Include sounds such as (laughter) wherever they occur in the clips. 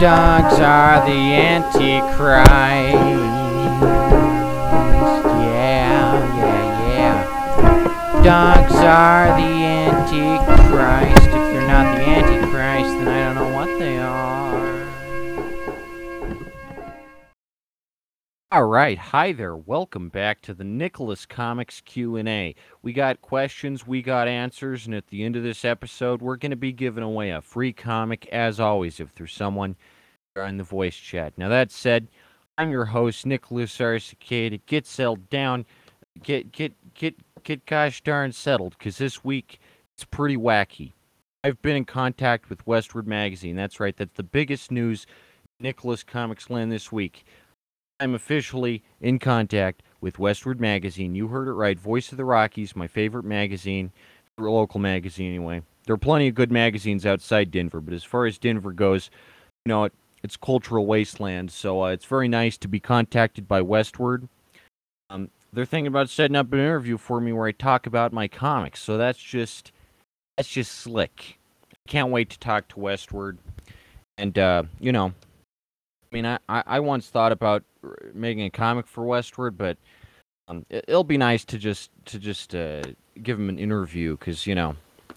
Dogs are the Antichrist. Yeah, yeah, yeah. Dogs are the Antichrist. All right, hi there. Welcome back to the Nicholas Comics Q&A. We got questions, we got answers, and at the end of this episode, we're going to be giving away a free comic as always if there's someone on the voice chat. Now that said, I'm your host Nicholas Arcicade. Get settled down. Get get get get gosh darn settled cuz this week it's pretty wacky. I've been in contact with Westword Magazine. That's right. That's the biggest news Nicholas Comics Land this week. I'm officially in contact with Westword Magazine. You heard it right. Voice of the Rockies, my favorite magazine, local magazine anyway. There are plenty of good magazines outside Denver, but as far as Denver goes, you know, it, it's cultural wasteland. So uh, it's very nice to be contacted by Westword. Um, they're thinking about setting up an interview for me where I talk about my comics. So that's just that's just slick. Can't wait to talk to Westword. And uh, you know, mean, I, I once thought about making a comic for Westword, but um, it, will be nice to just to just uh, give him an interview because you know,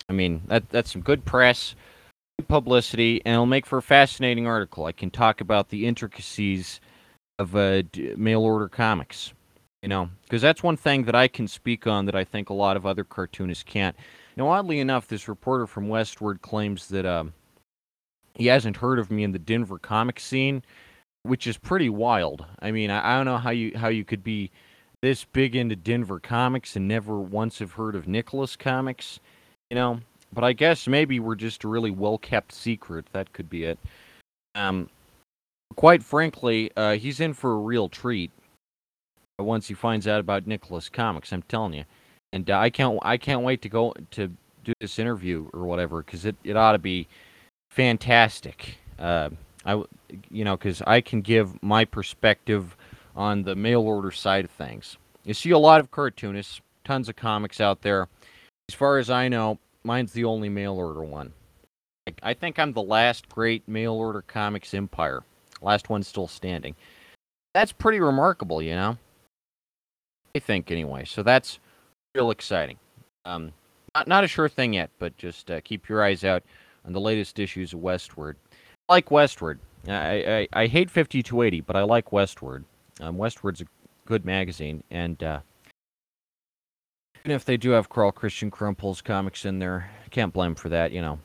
I mean that that's some good press publicity, and it'll make for a fascinating article. I can talk about the intricacies of uh, mail order comics, you know, because that's one thing that I can speak on that I think a lot of other cartoonists can't. Now, oddly enough, this reporter from Westword claims that um, he hasn't heard of me in the Denver comic scene, which is pretty wild. I mean, I, I don't know how you how you could be this big into Denver comics and never once have heard of Nicholas comics. You know, but I guess maybe we're just a really well kept secret. That could be it. Um, quite frankly, uh, he's in for a real treat once he finds out about Nicholas Comics. I'm telling you, and uh, I can't I can't wait to go to do this interview or whatever because it, it ought to be fantastic. Uh, I you know because I can give my perspective on the mail order side of things. You see a lot of cartoonists, tons of comics out there. As far as I know, mine's the only mail order one. I think I'm the last great mail order comics empire. Last one still standing. That's pretty remarkable, you know. I think anyway. So that's real exciting. Um, not not a sure thing yet, but just uh, keep your eyes out on the latest issues of Westword. Like Westword. I, I, I hate 5280, but I like Westword. Um, Westword's a good magazine, and uh, even if they do have Carl Christian Crumple's comics in there, I can't blame for that. You know,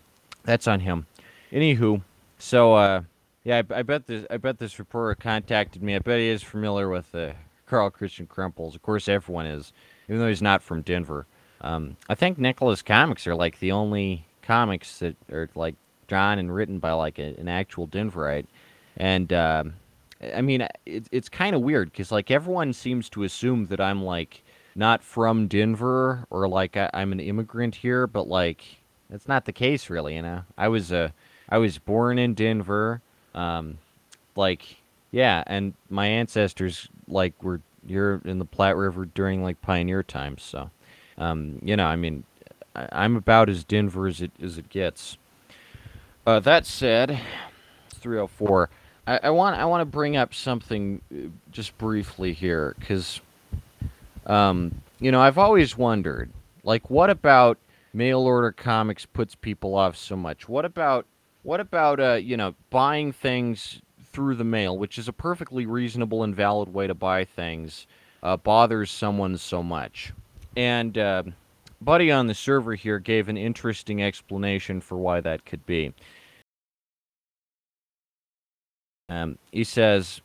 that's on him. Anywho, so uh, yeah, I, I, bet this I bet this reporter contacted me. I bet he is familiar with uh, Carl Christian Crumples. Of course, everyone is, even though he's not from Denver. Um, I think Nicholas comics are like the only comics that are like drawn and written by like a, an actual Denverite, and uh, I mean it, it's kind of weird because like everyone seems to assume that I'm like not from Denver or like I, am an immigrant here, but like that's not the case really. You know, I was a I was born in Denver, um, like yeah, and my ancestors like were here in the Platte River during like pioneer times. So, um, you know, I mean, I, am about as Denver as it as it gets. Uh, that said, 304. I, I want I want to bring up something uh, just briefly here because um, you know, I've always wondered, like, what about mail order comics puts people off so much? What about what about uh, you know, buying things through the mail, which is a perfectly reasonable and valid way to buy things, uh, bothers someone so much? And uh, Buddy on the server here gave an interesting explanation for why that could be. Um, he says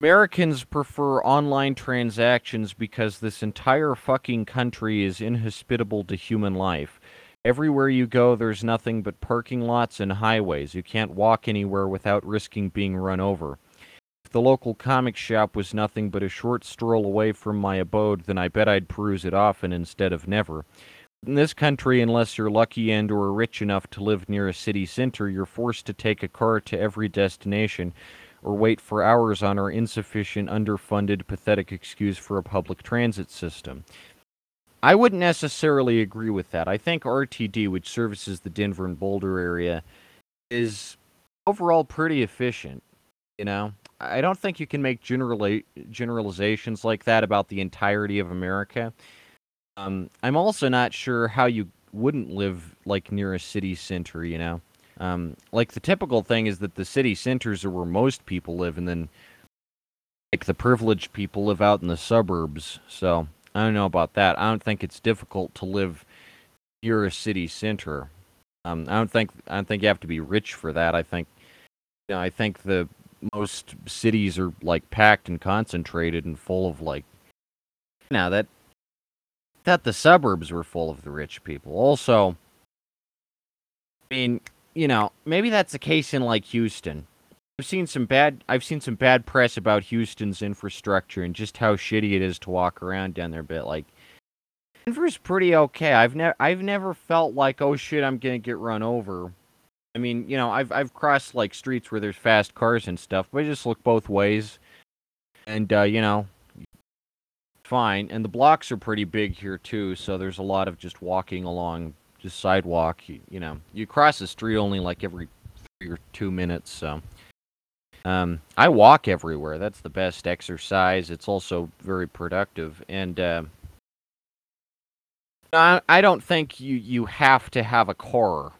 Americans prefer online transactions because this entire fucking country is inhospitable to human life. Everywhere you go, there's nothing but parking lots and highways. You can't walk anywhere without risking being run over. The local comic shop was nothing but a short stroll away from my abode, then I bet I'd peruse it often instead of never. In this country, unless you're lucky and or rich enough to live near a city center, you're forced to take a car to every destination or wait for hours on our insufficient, underfunded, pathetic excuse for a public transit system. I wouldn't necessarily agree with that. I think RTD, which services the Denver and Boulder area, is overall pretty efficient. You know, I don't think you can make generali- generalizations like that about the entirety of America. Um, I'm also not sure how you wouldn't live like near a city center. You know, um, like the typical thing is that the city centers are where most people live, and then like the privileged people live out in the suburbs. So I don't know about that. I don't think it's difficult to live near a city center. Um, I don't think I don't think you have to be rich for that. I think you know, I think the most cities are like packed and concentrated and full of like now that that the suburbs were full of the rich people. Also, I mean, you know, maybe that's the case in like Houston. I've seen some bad I've seen some bad press about Houston's infrastructure and just how shitty it is to walk around down there. But like, Denver's pretty okay. I've never I've never felt like oh shit I'm gonna get run over. I mean, you know, I've I've crossed like streets where there's fast cars and stuff, but I just look both ways, and uh, you know, fine. And the blocks are pretty big here too, so there's a lot of just walking along just sidewalk. You, you know, you cross the street only like every three or two minutes, so. Um, I walk everywhere. That's the best exercise. It's also very productive, and uh, I, I don't think you, you have to have a car,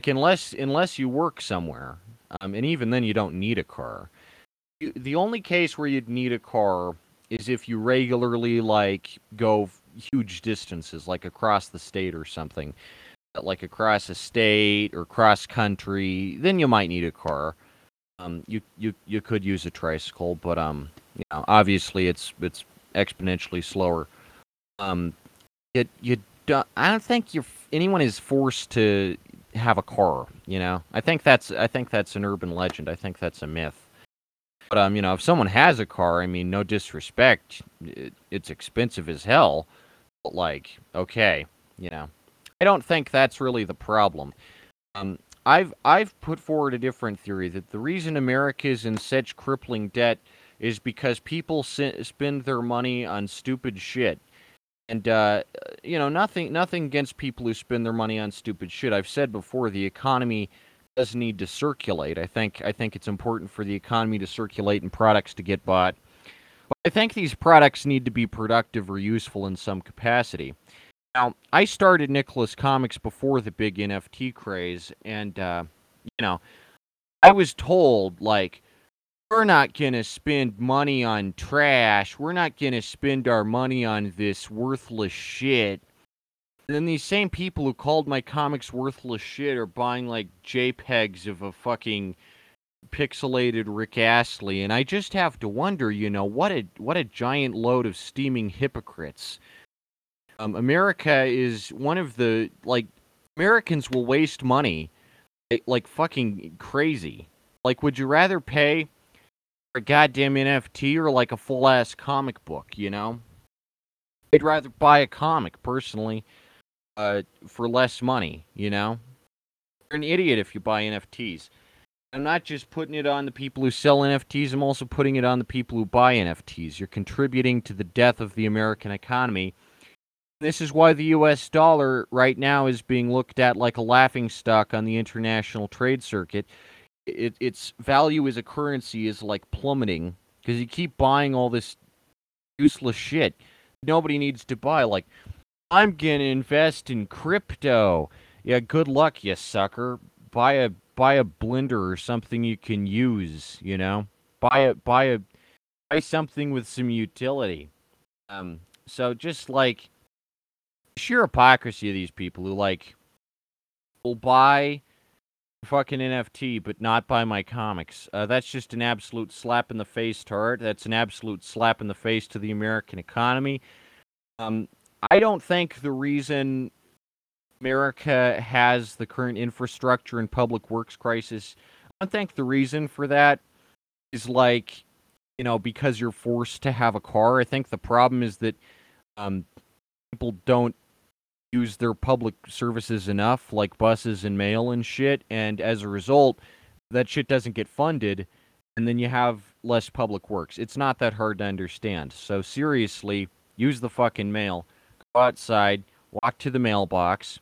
like unless unless you work somewhere, um, and even then you don't need a car. You, the only case where you'd need a car is if you regularly like go huge distances, like across the state or something, like across a state or cross country. Then you might need a car. Um, you you you could use a tricycle, but um, you know, obviously it's it's exponentially slower. Um, you you don't. I don't think you anyone is forced to have a car. You know, I think that's I think that's an urban legend. I think that's a myth. But um, you know, if someone has a car, I mean, no disrespect, it, it's expensive as hell. But like, okay, you know, I don't think that's really the problem. Um, I've I've put forward a different theory that the reason America is in such crippling debt is because people spend their money on stupid shit. And uh, you know, nothing nothing against people who spend their money on stupid shit. I've said before the economy does need to circulate. I think I think it's important for the economy to circulate and products to get bought. But I think these products need to be productive or useful in some capacity. Now, I started Nicholas Comics before the big NFT craze, and uh, you know, I was told like we're not gonna spend money on trash. We're not gonna spend our money on this worthless shit. And then these same people who called my comics worthless shit are buying like JPEGs of a fucking pixelated Rick Astley, and I just have to wonder, you know, what a what a giant load of steaming hypocrites. Um, America is one of the like Americans will waste money like, like fucking crazy. Like, would you rather pay a goddamn NFT or like a full ass comic book? You know, I'd rather buy a comic personally, uh, for less money. You know, you're an idiot if you buy NFTs. I'm not just putting it on the people who sell NFTs. I'm also putting it on the people who buy NFTs. You're contributing to the death of the American economy this is why the US dollar right now is being looked at like a laughing stock on the international trade circuit. It, its value as a currency is like plummeting because you keep buying all this useless shit nobody needs to buy. Like, I'm gonna invest in crypto. Yeah, good luck, you sucker. Buy a buy a blender or something you can use. You know, buy a buy a buy something with some utility. Um, so just like sheer hypocrisy of these people who like will buy fucking NFT but not buy my comics. Uh, that's just an absolute slap in the face to art. That's an absolute slap in the face to the American economy. Um, I don't think the reason America has the current infrastructure and public works crisis, I don't think the reason for that is like, you know, because you're forced to have a car. I think the problem is that um, people don't use their public services enough, like buses and mail and shit, and as a result, that shit doesn't get funded, and then you have less public works. It's not that hard to understand. So seriously, use the fucking mail. Go outside, walk to the mailbox.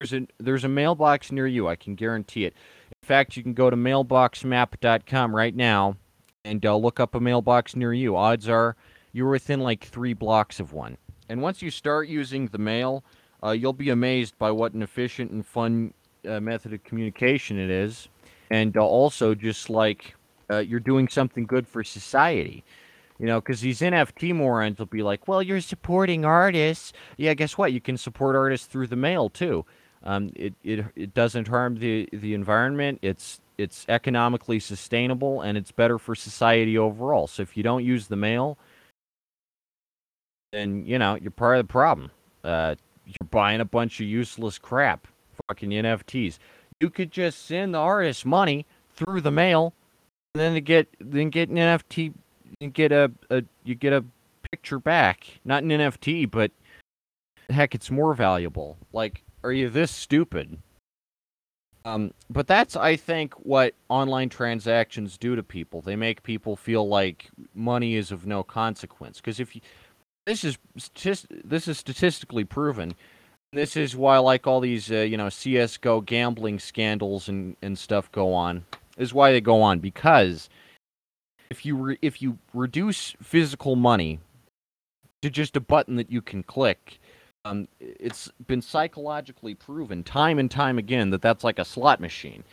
There's a there's a mailbox near you. I can guarantee it. In fact, you can go to mailboxmap.com right now and uh, look up a mailbox near you. Odds are you're within like three blocks of one. And once you start using the mail, uh, you'll be amazed by what an efficient and fun uh, method of communication it is. And uh, also, just like uh, you're doing something good for society. You know, because these NFT morons will be like, well, you're supporting artists. Yeah, guess what? You can support artists through the mail, too. Um, it, it, it doesn't harm the, the environment. It's, it's economically sustainable, and it's better for society overall. So if you don't use the mail, then, you know, you're part of the problem. Uh, you're buying a bunch of useless crap, fucking NFTs. You could just send the artist money through the mail, and then to get then get an NFT and get a, a you get a picture back, not an NFT, but heck, it's more valuable. Like, are you this stupid? Um, but that's I think what online transactions do to people. They make people feel like money is of no consequence. Because if you, this is this is statistically proven. This is why like all these uh, you know CS:GO gambling scandals and and stuff go on. Is why they go on because if you re- if you reduce physical money to just a button that you can click, um, it's been psychologically proven time and time again that that's like a slot machine.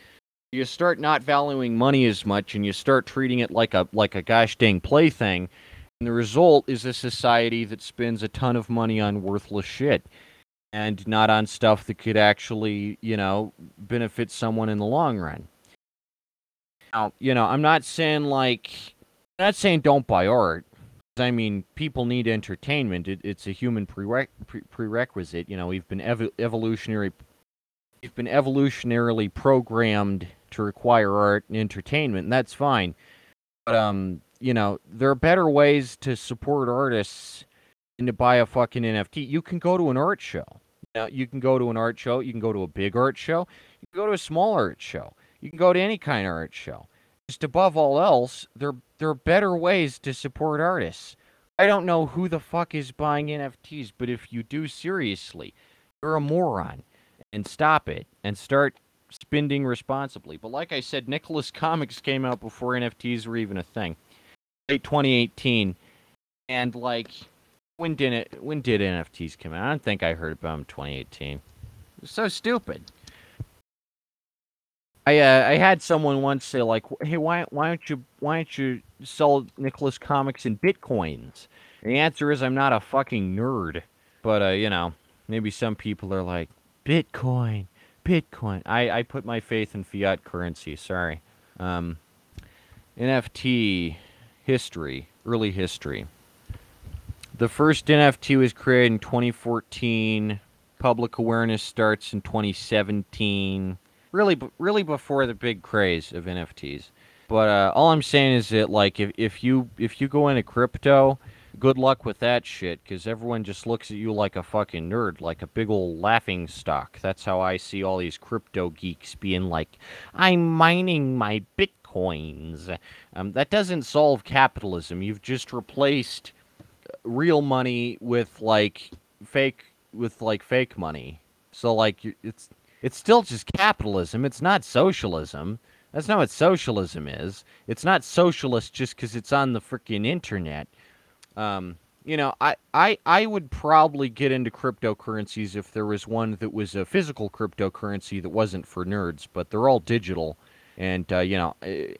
You start not valuing money as much, and you start treating it like a like a gosh dang plaything, and the result is a society that spends a ton of money on worthless shit, and not on stuff that could actually, you know, benefit someone in the long run. Now, you know, I'm not saying like, I'm not saying don't buy art. I mean, people need entertainment. It, it's a human pre- prerequisite. You know, we've been ev- evolutionary, we've been evolutionarily programmed to require art and entertainment, and that's fine. But um, you know, there are better ways to support artists than to buy a fucking NFT. You can go to an art show. Now, you can go to an art show. You can go to a big art show. You can go to a small art show. You can go to any kind of art show. Just above all else, there there are better ways to support artists. I don't know who the fuck is buying NFTs, but if you do seriously, you're a moron. And stop it and start spending responsibly. But like I said, Nicholas Comics came out before NFTs were even a thing. Late 2018. And like when did it when did NFTs come out? I don't think I heard about them 2018. So stupid. I uh, I had someone once say like, "Hey, why why don't you why don't you sell Nicholas comics in bitcoins?" And the answer is, I'm not a fucking nerd. But uh, you know, maybe some people are like, "Bitcoin, Bitcoin." I I put my faith in fiat currency. Sorry. Um, NFT history, early history. The first NFT was created in 2014. Public awareness starts in 2017 really, really before the big craze of NFTs. But uh, all I'm saying is that like if, if you if you go into crypto, good luck with that shit because everyone just looks at you like a fucking nerd, like a big old laughing stock. That's how I see all these crypto geeks being like, "I'm mining my bitcoins." Um, that doesn't solve capitalism. You've just replaced real money with like fake with like fake money. So like it's it's still just capitalism. It's not socialism. That's not what socialism is. It's not socialist just because it's on the freaking internet. Um, you know, I, I, I would probably get into cryptocurrencies if there was one that was a physical cryptocurrency that wasn't for nerds, but they're all digital. And uh, you know,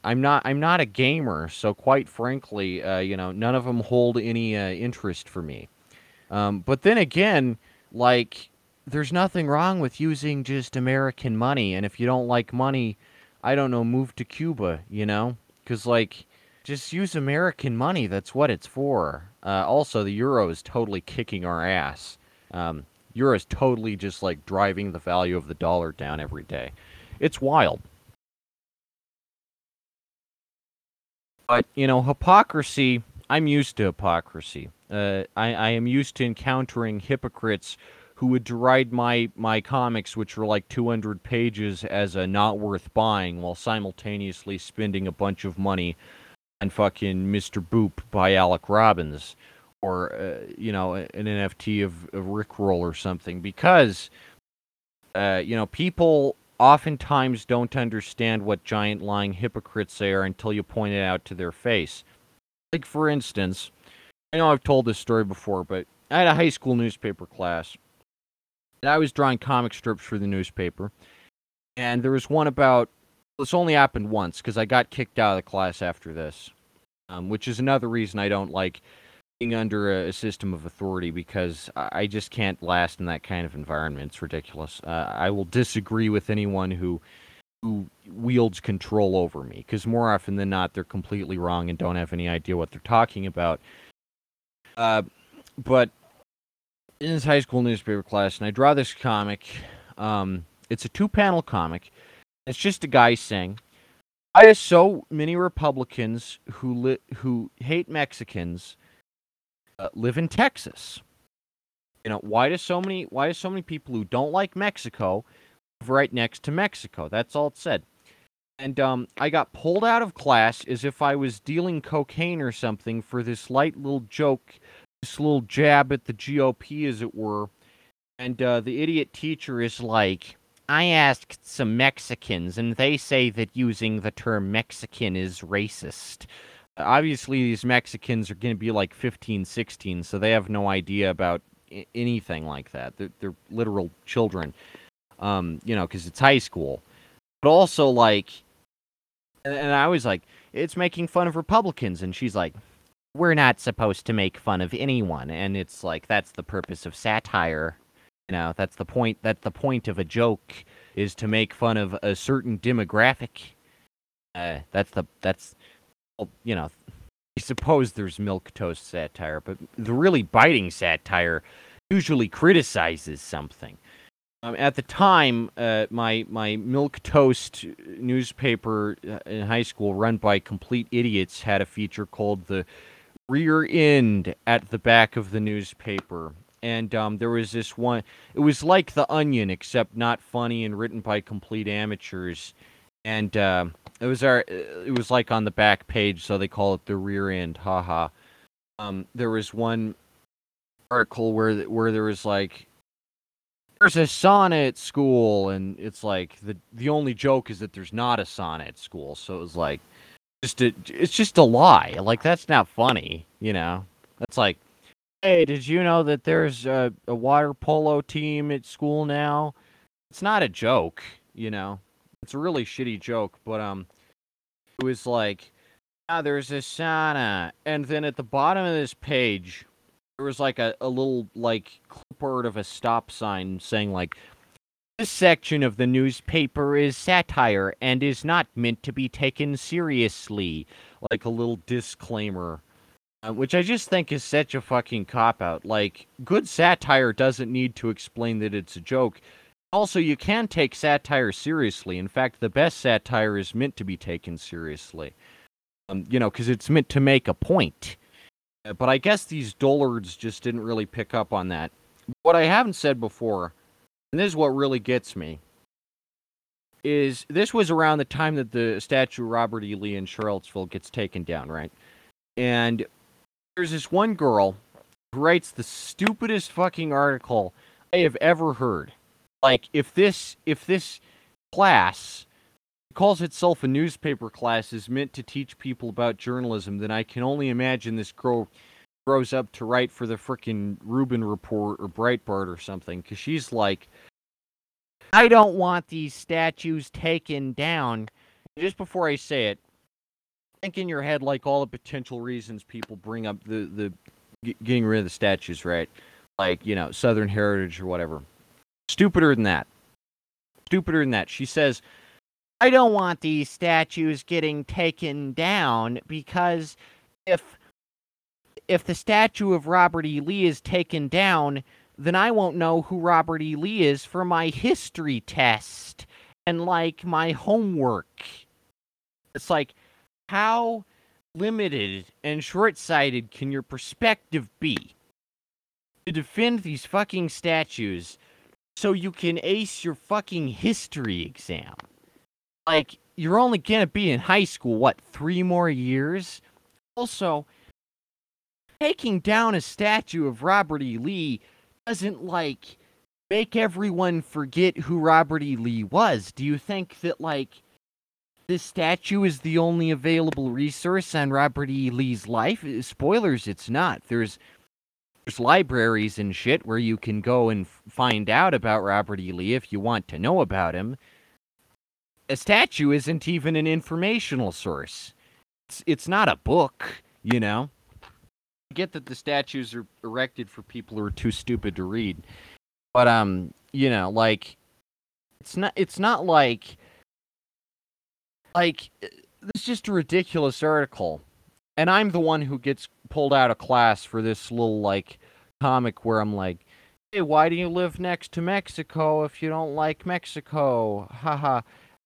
I'm not I'm not a gamer, so quite frankly, uh, you know, none of them hold any uh, interest for me. Um, but then again, like there's nothing wrong with using just American money. And if you don't like money, I don't know, move to Cuba, you know? Because, like, just use American money. That's what it's for. Uh, also, the euro is totally kicking our ass. Um, euro is totally just, like, driving the value of the dollar down every day. It's wild. But, you know, hypocrisy, I'm used to hypocrisy. Uh, I, I am used to encountering hypocrites who would deride my my comics, which were like 200 pages, as a not worth buying, while simultaneously spending a bunch of money on fucking Mr. Boop by Alec Robbins, or uh, you know an NFT of, of Rickroll or something, because uh, you know people oftentimes don't understand what giant lying hypocrites they are until you point it out to their face. Like, for instance, I know I've told this story before, but I had a high school newspaper class, and I was drawing comic strips for the newspaper. And there was one about, this only happened once because I got kicked out of the class after this, um, which is another reason I don't like being under a, system of authority because I just can't last in that kind of environment. It's ridiculous. Uh, I will disagree with anyone who who wields control over me because more often than not they're completely wrong and don't have any idea what they're talking about. Uh, but in this high school newspaper class, and I draw this comic. Um, it's a two-panel comic. It's just a guy saying, "I have so many Republicans who li- who hate Mexicans." Uh, live in Texas. You know, why do so many why do so many people who don't like Mexico live right next to Mexico? That's all it said. And um, I got pulled out of class as if I was dealing cocaine or something for this light little joke, this little jab at the GOP, as it were. And uh, the idiot teacher is like, I asked some Mexicans, and they say that using the term Mexican is racist obviously these Mexicans are going to be like 15, 16, so they have no idea about I- anything like that. They're, they're literal children, um, you know, because it's high school. But also, like, and, and I was like, it's making fun of Republicans, and she's like, we're not supposed to make fun of anyone, and it's like that's the purpose of satire. You know, that's the point. That's the point of a joke is to make fun of a certain demographic. Uh, that's the that's you know, I suppose there's milk toast satire, but the really biting satire usually criticizes something. Um, at the time, uh, my my milk toast newspaper uh, in high school, run by complete idiots, had a feature called the rear end at the back of the newspaper. And um, there was this one. It was like The Onion, except not funny and written by complete amateurs. And uh, it was our. It was like on the back page, so they call it the rear end. Haha. Um, there was one article where where there was like, "There's a sonnet school," and it's like the the only joke is that there's not a sonnet school. So it was like, just a, it's just a lie. Like that's not funny, you know. That's like, hey, did you know that there's a, a water polo team at school now? It's not a joke, you know. It's a really shitty joke, but um, it was like, ah, there's a sauna, and then at the bottom of this page, there was like a, a little like clipboard of a stop sign saying like, this section of the newspaper is satire and is not meant to be taken seriously. Like a little disclaimer. Uh, which I just think is such a fucking cop out. Like, good satire doesn't need to explain that it's a joke. Also, you can take satire seriously. In fact, the best satire is meant to be taken seriously. Um, you know, because it's meant to make a point. Uh, but I guess these dullards just didn't really pick up on that. What I haven't said before, and this is what really gets me, is this was around the time that the statue of Robert E. Lee in Charlottesville gets taken down, right? And there's this one girl who writes the stupidest fucking article I have ever heard like if this if this class calls itself a newspaper class is meant to teach people about journalism, then I can only imagine this girl grows up to write for the frickin' Rubin Report or Breitbart or something, because she's like, I don't want these statues taken down. Just before I say it, think in your head like all the potential reasons people bring up the the getting rid of the statues, right? Like you know Southern heritage or whatever. Stupider than that. Stupider than that. She says, I don't want these statues getting taken down because if if the statue of Robert E. Lee is taken down, then I won't know who Robert E. Lee is for my history test and like my homework. It's like how limited and short-sighted can your perspective be to defend these fucking statues so you can ace your fucking history exam. Like, you're only gonna be in high school, what, three more years? Also, taking down a statue of Robert E. Lee doesn't, like, make everyone forget who Robert E. Lee was? Do you think that like this statue is the only available resource on Robert E. Lee's life? Spoilers, it's not. There's there's libraries and shit where you can go and find out about Robert E. Lee if you want to know about him. A statue isn't even an informational source. It's, it's not a book, you know. I get that the statues are erected for people who are too stupid to read. But um, you know, like it's not it's not like like it's just a ridiculous article. And I'm the one who gets pulled out of class for this little like comic where I'm like, "Hey, why do you live next to Mexico if you don't like Mexico?" Haha.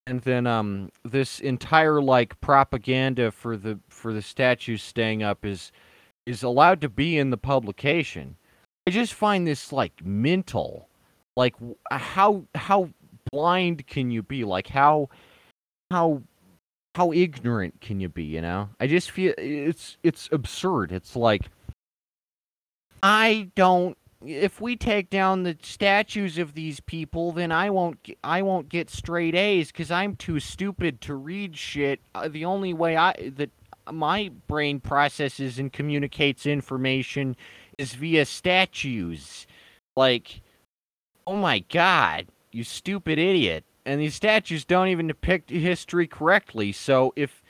and then um this entire like propaganda for the for the statues staying up is is allowed to be in the publication. I just find this like mental. Like how how blind can you be? Like how how how ignorant can you be, you know? I just feel it's it's absurd. It's like I don't if we take down the statues of these people, then I won't I won't get straight A's cuz I'm too stupid to read shit. Uh, the only way I that my brain processes and communicates information is via statues. Like oh my god, you stupid idiot and these statues don't even depict history correctly. So if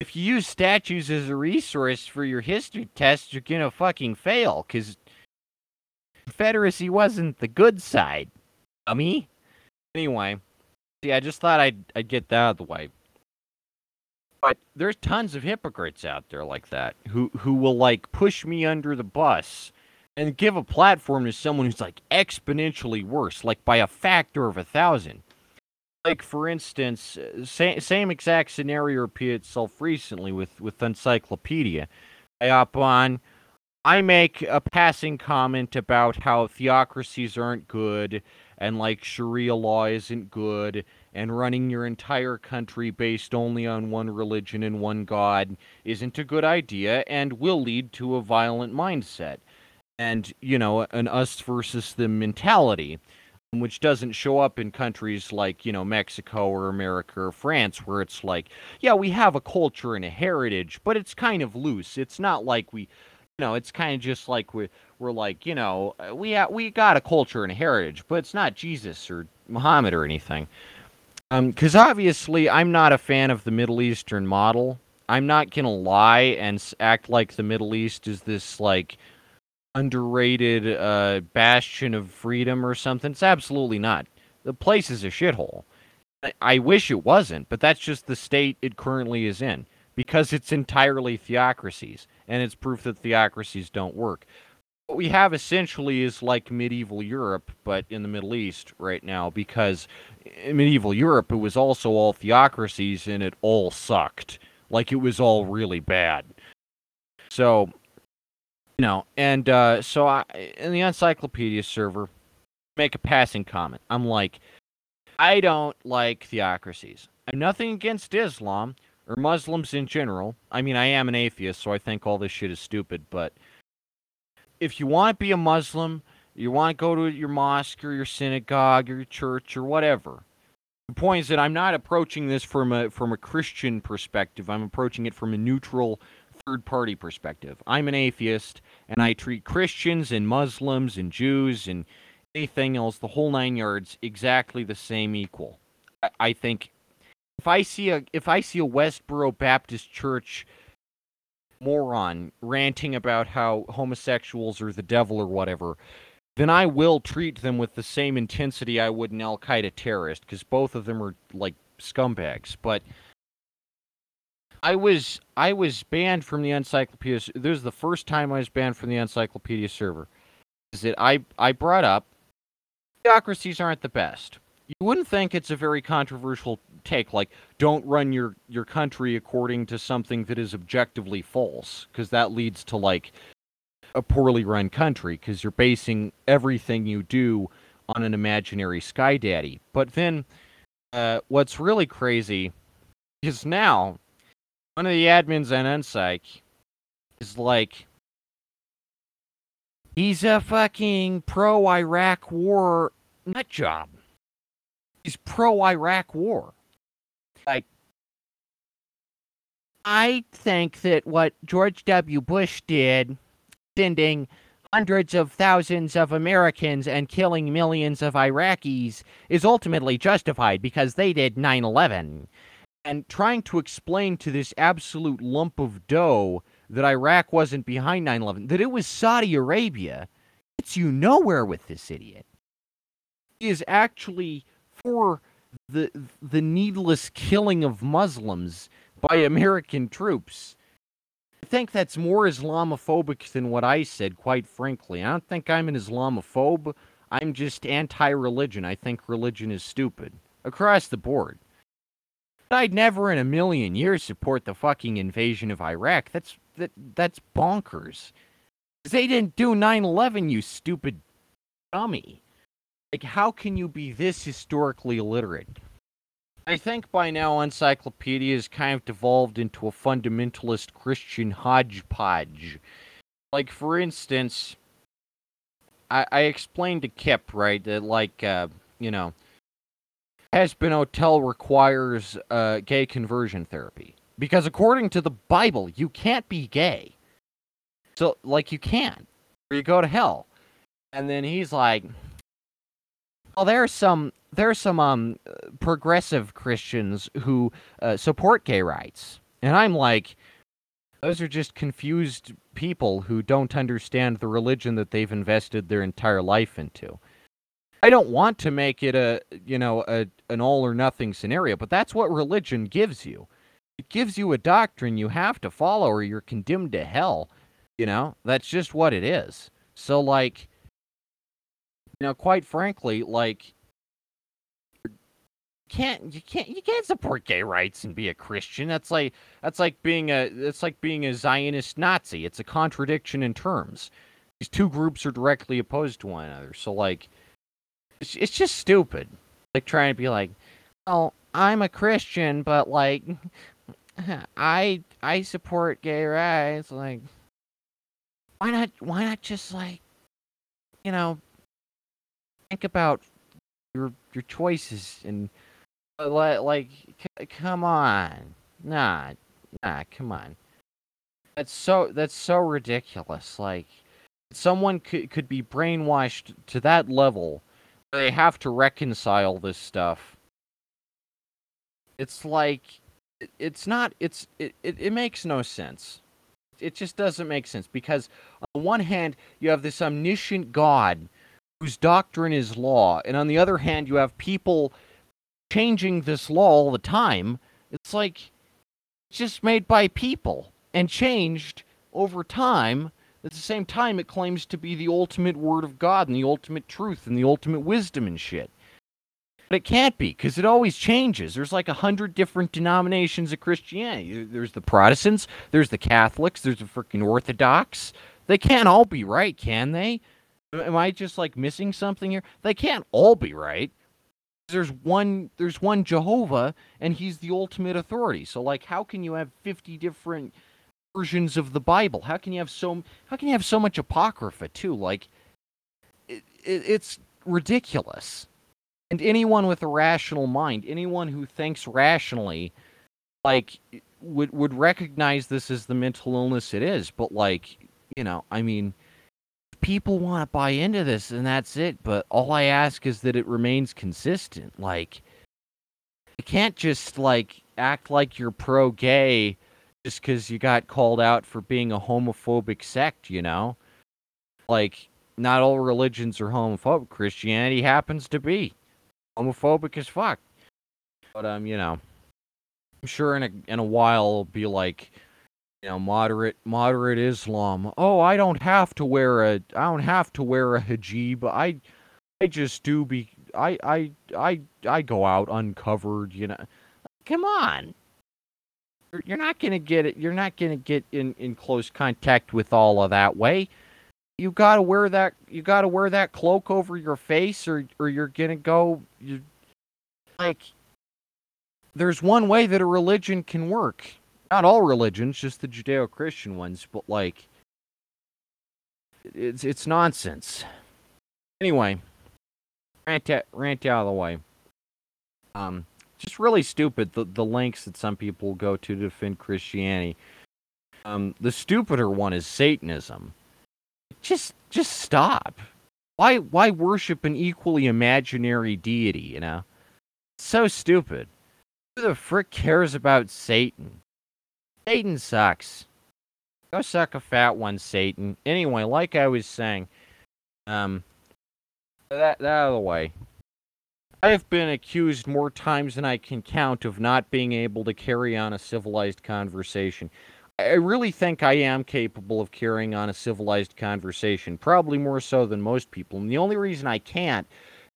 if you use statues as a resource for your history test, you're gonna fucking fail because Confederacy wasn't the good side. me. Anyway, see, I just thought I'd I'd get that out of the way. But there's tons of hypocrites out there like that who who will like push me under the bus and give a platform to someone who's like exponentially worse, like by a factor of a thousand like for instance, uh, same same exact scenario repeated itself recently with with Uncyclopedia. I hop on, I make a passing comment about how theocracies aren't good and like Sharia law isn't good and running your entire country based only on one religion and one god isn't a good idea and will lead to a violent mindset and you know an us versus them mentality which doesn't show up in countries like you know Mexico or America or France, where it's like, yeah, we have a culture and a heritage, but it's kind of loose. It's not like we, you know, it's kind of just like we we're like, you know, uh, we ha- we got a culture and a heritage, but it's not Jesus or Muhammad or anything. um Because um, obviously, I'm not a fan of the Middle Eastern model. I'm not gonna lie and act like the Middle East is this like underrated uh, bastion of freedom or something. It's absolutely not. The place is a shithole. I wish it wasn't, but that's just the state it currently is in because it's entirely theocracies, and it's proof that theocracies don't work. What we have essentially is like medieval Europe, but in the Middle East right now, because in medieval Europe it was also all theocracies and it all sucked. Like it was all really bad. So you know, and uh, so I in the Uncyclopedia server make a passing comment. I'm like, I don't like theocracies. I'm nothing against Islam or Muslims in general. I mean, I am an atheist, so I think all this shit is stupid. But if you want to be a Muslim, you want to go to your mosque or your synagogue or your church or whatever. The point is that I'm not approaching this from a from a Christian perspective. I'm approaching it from a neutral third party perspective. I'm an atheist and I treat Christians and Muslims and Jews and anything else, the whole nine yards, exactly the same equal. I, I think if I see a if I see a Westboro Baptist Church moron ranting about how homosexuals are the devil or whatever, then I will treat them with the same intensity I would an Al Qaeda terrorist, because both of them are like scumbags. But I was I was banned from the Uncyclopedia. This was the first time I was banned from the Uncyclopedia server. Is that I I brought up theocracies aren't the best. You wouldn't think it's a very controversial take, like don't run your your country according to something that is objectively false, because that leads to like a poorly run country, because you're basing everything you do on an imaginary sky daddy. But then, uh, what's really crazy is now one of the admins on Uncyc is like, He's a fucking pro Iraq war nut job. He's pro Iraq war. Like, I think that what George W. Bush did, sending hundreds of thousands of Americans and killing millions of Iraqis, is ultimately justified because they did 9 11. And trying to explain to this absolute lump of dough that Iraq wasn't behind 9 11, that it was Saudi Arabia, gets you nowhere with this idiot. He is actually for the, the needless killing of Muslims by American troops. I think that's more Islamophobic than what I said, quite frankly. I don't think I'm an Islamophobe. I'm just anti religion. I think religion is stupid across the board. I'd never in a million years support the fucking invasion of Iraq. That's that that's bonkers. They didn't do 9/11, you stupid dummy. Like how can you be this historically illiterate? I think by now Uncyclopedia has kind of devolved into a fundamentalist Christian hodgepodge. Like for instance, I, I explained to Kip, right, that like uh, you know, Hazbin Hotel requires uh, gay conversion therapy. Because according to the Bible, you can't be gay. So, like, you can't. Or you go to hell. And then he's like, well, there's some there's some um progressive Christians who uh, support gay rights, and I'm like, those are just confused people who don't understand the religion that they've invested their entire life into. I don't want to make it a you know a an all or nothing scenario, but that's what religion gives you. It gives you a doctrine you have to follow or you're condemned to hell. You know, that's just what it is. So like you know, quite frankly, like can't you can't you can't support gay rights and be a Christian. That's like that's like being a that's like being a Zionist Nazi. It's a contradiction in terms. These two groups are directly opposed to one another. So like it's, just stupid. Like trying to be like, "Oh, I'm a Christian, but like (laughs) I I support gay rights." Like why not why not just like you know think about your your choices and uh, like, like c- come on nah nah come on that's so that's so ridiculous like someone could could be brainwashed to that level they have to reconcile this stuff it's like it's not it's it, it, it makes no sense it just doesn't make sense because on the one hand you have this omniscient god whose doctrine is law, and on the other hand, you have people changing this law all the time. It's like just made by people and changed over time. At the same time, it claims to be the ultimate word of God and the ultimate truth and the ultimate wisdom and shit. But it can't be because it always changes. There's like a hundred different denominations of Christianity. There's the Protestants, there's the Catholics, there's the freaking Orthodox. They can't all be right, can they? Am I just like missing something here? They can't all be right. There's one there's one Jehovah and he's the ultimate authority. So like how can you have 50 different versions of the Bible? How can you have so how can you have so much apocrypha too? Like it, it, it's ridiculous. And anyone with a rational mind, anyone who thinks rationally like would would recognize this as the mental illness it is, but like, you know, I mean, people want to buy into this and that's it. But all I ask is that it remains consistent. Like, you can't just like act like you're pro gay just because you got called out for being a homophobic sect, you know? Like, not all religions are homophobic. Christianity happens to be homophobic as fuck. But, um, you know, I'm sure in a, in a while it'll be like, you know, moderate moderate Islam. Oh, I don't have to wear a I don't have to wear a hijab. I I just do be I I I I go out uncovered, you know. Come on. You're, not going to get it. You're not going to get in in close contact with all of that way. You got to wear that you got to wear that cloak over your face or or you're going to go you like there's one way that a religion can work not all religions, just the Judeo Christian ones, but like It's it's nonsense. Anyway, rant rant out of the way. Um, just really stupid the the lengths that some people go to to defend Christianity. Um, the stupider one is Satanism. Just just stop. Why why worship an equally imaginary deity? You know, so stupid. Who the frick cares about Satan? Satan sucks. Go suck a fat one, Satan. Anyway, like I was saying, um, that, that out of the way. I have been accused more times than I can count of not being able to carry on a civilized conversation. I really think I am capable of carrying on a civilized conversation, probably more so than most people. And the only reason I can't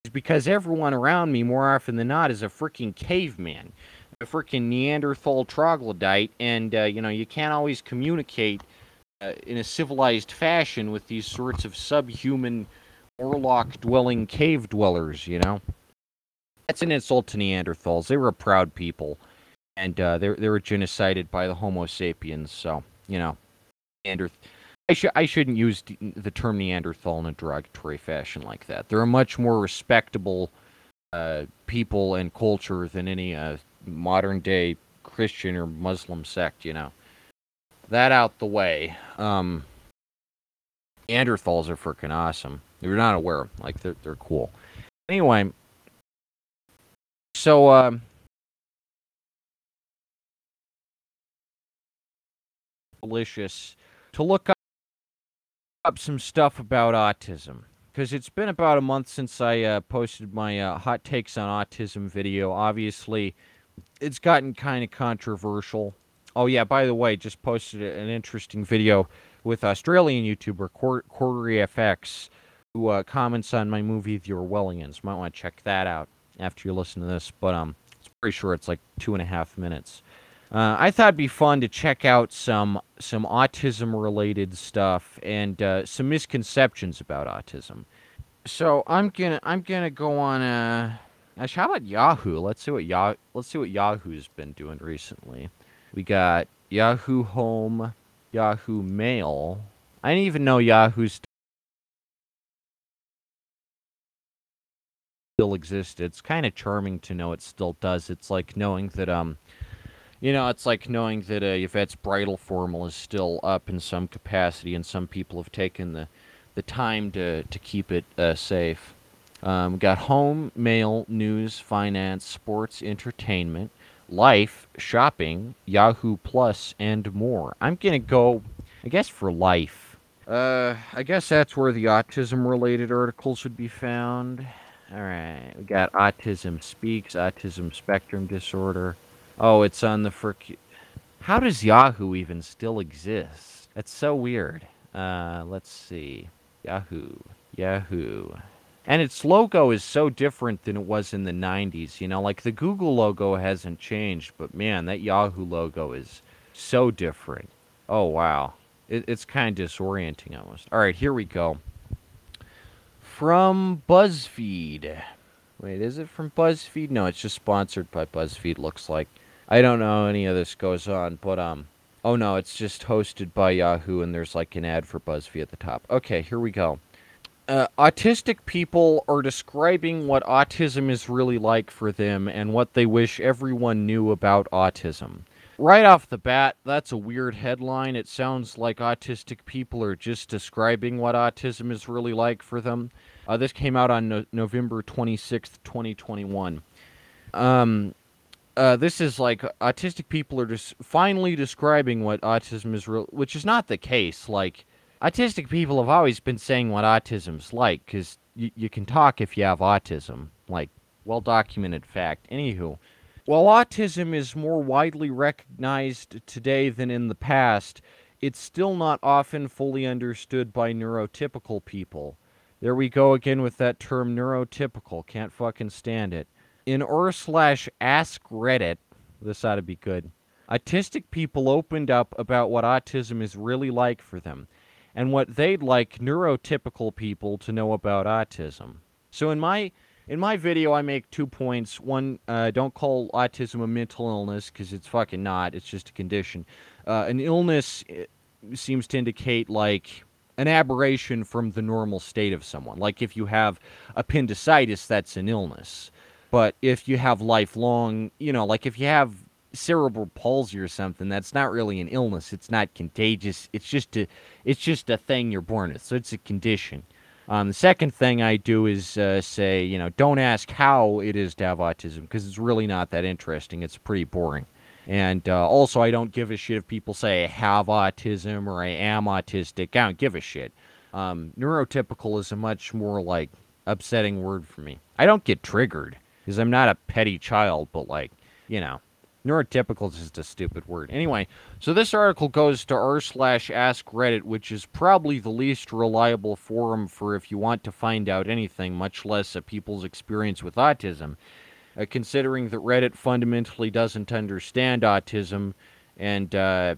is because everyone around me, more often than not, is a freaking caveman, a freaking Neanderthal troglodyte, and uh, you know you can't always communicate uh, in a civilized fashion with these sorts of subhuman, Orlok-dwelling cave dwellers. You know, that's an insult to Neanderthals. They were a proud people and uh, they they were genocided by the Homo sapiens. So you know, Neanderth. I should I shouldn't use the term Neanderthal in a derogatory fashion like that. They're a much more respectable uh, people and culture than any uh, modern day Christian or Muslim sect. You know, that out the way. Um, Neanderthals are freaking awesome. You're not aware, like they're they're cool. Anyway, so. Um, delicious to look up, up some stuff about autism because it's been about a month since I uh, posted my uh, hot takes on autism video. Obviously, it's gotten kind of controversial. Oh yeah, by the way, just posted an interesting video with Australian YouTuber Quartery FX, who uh, comments on my movie The Orwellians. Might want to check that out after you listen to this. But um, it's pretty sure it's like two and a half minutes. Uh, I thought it'd be fun to check out some some autism related stuff and uh, some misconceptions about autism. So I'm gonna I'm gonna go on. Uh, actually, how about Yahoo? Let's see what Yahoo let's see what Yahoo's been doing recently. We got Yahoo Home, Yahoo Mail. I didn't even know Yahoo's still existed. It's kind of charming to know it still does. It's like knowing that um you know, it's like knowing that uh, Yvette's bridal formal is still up in some capacity, and some people have taken the, the time to, to keep it uh, safe. Um, got home, mail, news, finance, sports, entertainment, life, shopping, Yahoo Plus, and more. I'm to go, I guess, for life. Uh, I guess that's where the autism related articles would be found. All right, we got Autism Speaks, Autism Spectrum Disorder, Oh, it's on the frick. How does Yahoo even still exist? That's so weird. Uh, let's see. Yahoo. Yahoo. And its logo is so different than it was in the 90s. You know, like the Google logo hasn't changed, but man, that Yahoo logo is so different. Oh, wow. It, it's kind of disorienting almost. All right, here we go. From BuzzFeed. Wait, is it from BuzzFeed? No, it's just sponsored by BuzzFeed, looks like. I don't know any of this goes on, but um oh no, it's just hosted by Yahoo and there's like an ad for BuzzFeed at the top. Okay, here we go. Uh, autistic people are describing what autism is really like for them and what they wish everyone knew about autism. Right off the bat, that's a weird headline. It sounds like autistic people are just describing what autism is really like for them. Uh, this came out on no- November 26th, 2021. Um, uh, this is like autistic people are just finally describing what autism is real, which is not the case. Like autistic people have always been saying what autism's like because y- you can talk if you have autism, like well documented fact. Anywho, while autism is more widely recognized today than in the past, it's still not often fully understood by neurotypical people. There we go again with that term neurotypical. Can't fucking stand it in or slash ask Reddit, this ought to be good. Autistic people opened up about what autism is really like for them and what they'd like neurotypical people to know about autism. So in my in my video, I make two points. One, uh, don't call autism a mental illness because it's fucking not. It's just a condition. Uh, an illness seems to indicate like an aberration from the normal state of someone. Like if you have appendicitis, that's an illness. But if you have lifelong, you know, like if you have cerebral palsy or something, that's not really an illness. It's not contagious. It's just a, it's just a thing you're born with. So it's a condition. Um, the second thing I do is uh, say, you know, don't ask how it is to have autism because it's really not that interesting. It's pretty boring. And uh, also, I don't give a shit if people say I have autism or I am autistic. I don't give a shit. Um, neurotypical is a much more like upsetting word for me. I don't get triggered because I'm not a petty child, but like, you know, neurotypical is just a stupid word. Anyway, so this article goes to r slash ask Reddit, which is probably the least reliable forum for if you want to find out anything, much less a people's experience with autism uh, considering that Reddit fundamentally doesn't understand autism and uh,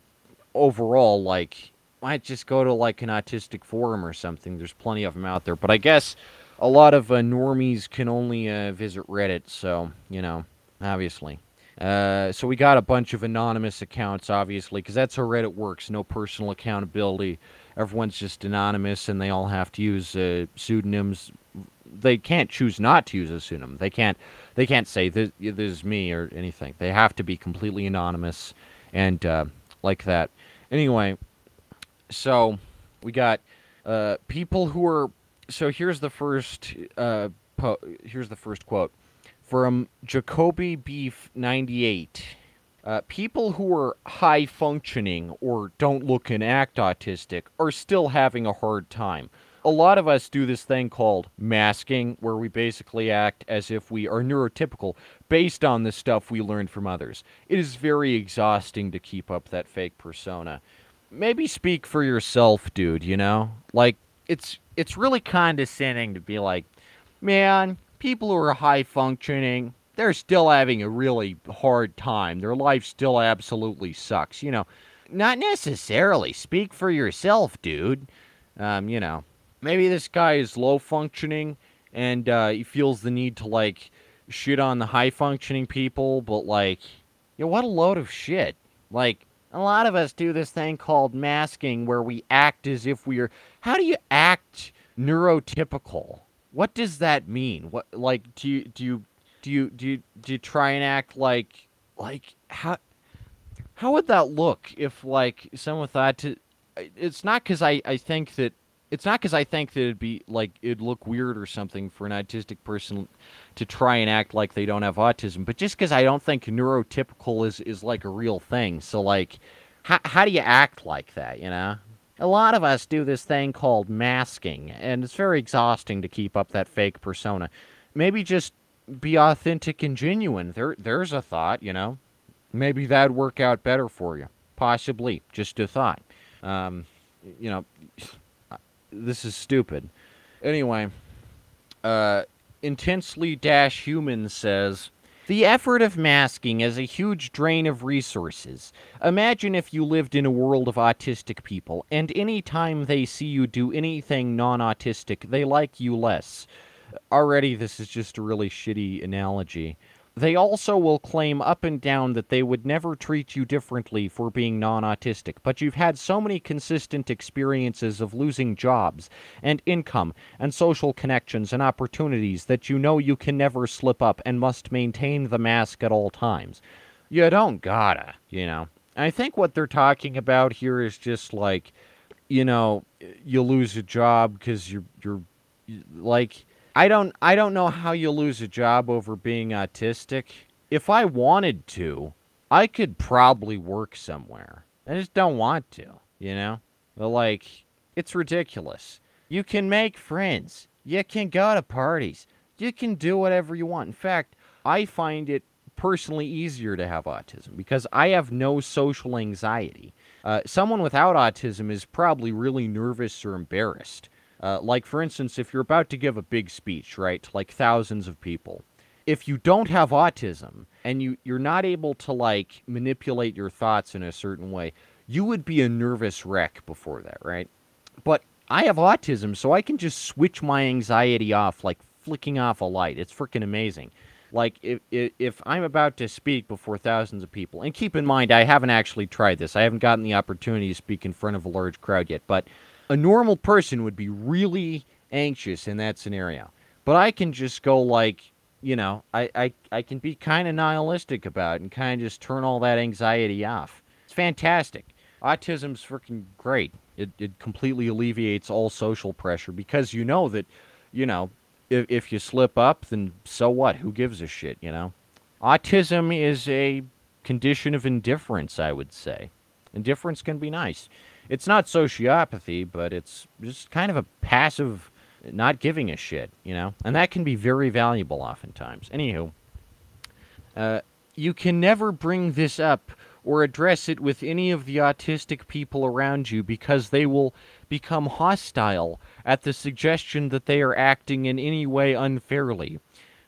overall, like, might just go to like an autistic forum or something. There's plenty of them out there, but I guess a lot of uh, normies can only uh, visit Reddit, so you know, obviously. Uh, so we got a bunch of anonymous accounts, obviously, because that's how Reddit works. No personal accountability. Everyone's just anonymous, and they all have to use uh, pseudonyms. They can't choose not to use a pseudonym. They can't they can't say this, this is me or anything. They have to be completely anonymous and uh, like that. Anyway, so we got uh, people who are. So here's the first. Uh, po- here's the first quote from Jacoby Beef ninety eight. Uh, people who are high functioning or don't look and act autistic are still having a hard time a lot of us do this thing called masking, where we basically act as if we are neurotypical based on the stuff we learned from others. It is very exhausting to keep up that fake persona. Maybe speak for yourself, dude, you know? Like, it's it's really condescending to be like, man, people who are high functioning, they're still having a really hard time. Their life still absolutely sucks. You know, not necessarily. Speak for yourself, dude. Um, you know, maybe this guy is low functioning and uh, he feels the need to like shit on the high functioning people, but like, you know, what a load of shit. Like, a lot of us do this thing called masking where we act as if we are. How do you act neurotypical? What does that mean? What like do you do you do you do you, do you try and act like like how how would that look if like someone thought to it's not because I, I think that it's not because I think that it'd be like it'd look weird or something for an autistic person to try and act like they don't have autism, but just because I don't think neurotypical is is like a real thing. So like, how how do you act like that? You know, a lot of us do this thing called masking, and it's very exhausting to keep up that fake persona. Maybe just be authentic and genuine. There there's a thought. You know, maybe that'd work out better for you. Possibly, just a thought. Um, you know this is stupid. Anyway, uh, intensely dash human says. The effort of masking is a huge drain of resources. Imagine if you lived in a world of autistic people, and any time they see you do anything non autistic, they like you less. Already, this is just a really shitty analogy. They also will claim up and down that they would never treat you differently for being non autistic, but you've had so many consistent experiences of losing jobs and income and social connections and opportunities that you know you can never slip up and must maintain the mask at all times. You don't gotta, you know. I think what they're talking about here is just like, you know, you lose a job because you're, you're like, I don't I don't know how you lose a job over being autistic. If I wanted to, I could probably work somewhere. I just don't want to, you know? But like it's ridiculous. You can make friends. You can go to parties. You can do whatever you want. In fact, I find it personally easier to have autism because I have no social anxiety. Uh, someone without autism is probably really nervous or embarrassed. Uh, like, for instance, if you're about to give a big speech, right, to like thousands of people, if you don't have autism and you, you're not able to like manipulate your thoughts in a certain way, you would be a nervous wreck before that, right? But I have autism, so I can just switch my anxiety off like flicking off a light. It's freaking amazing. Like if, if if I'm about to speak before thousands of people, and keep in mind I haven't actually tried this. I haven't gotten the opportunity to speak in front of a large crowd yet, but A normal person would be really anxious in that scenario. But I can just go like, you know, I, I, I can be kind of nihilistic about it and kind of just turn all that anxiety off. It's fantastic. Autism's freaking great. It, it completely alleviates all social pressure because you know that, you know, if, if you slip up, then so what? Who gives a shit, you know? Autism is a condition of indifference, I would say. Indifference can be nice. It's not sociopathy, but it's just kind of a passive, not giving a shit, you know? And that can be very valuable oftentimes. Anywho, uh, you can never bring this up or address it with any of the autistic people around you because they will become hostile at the suggestion that they are acting in any way unfairly.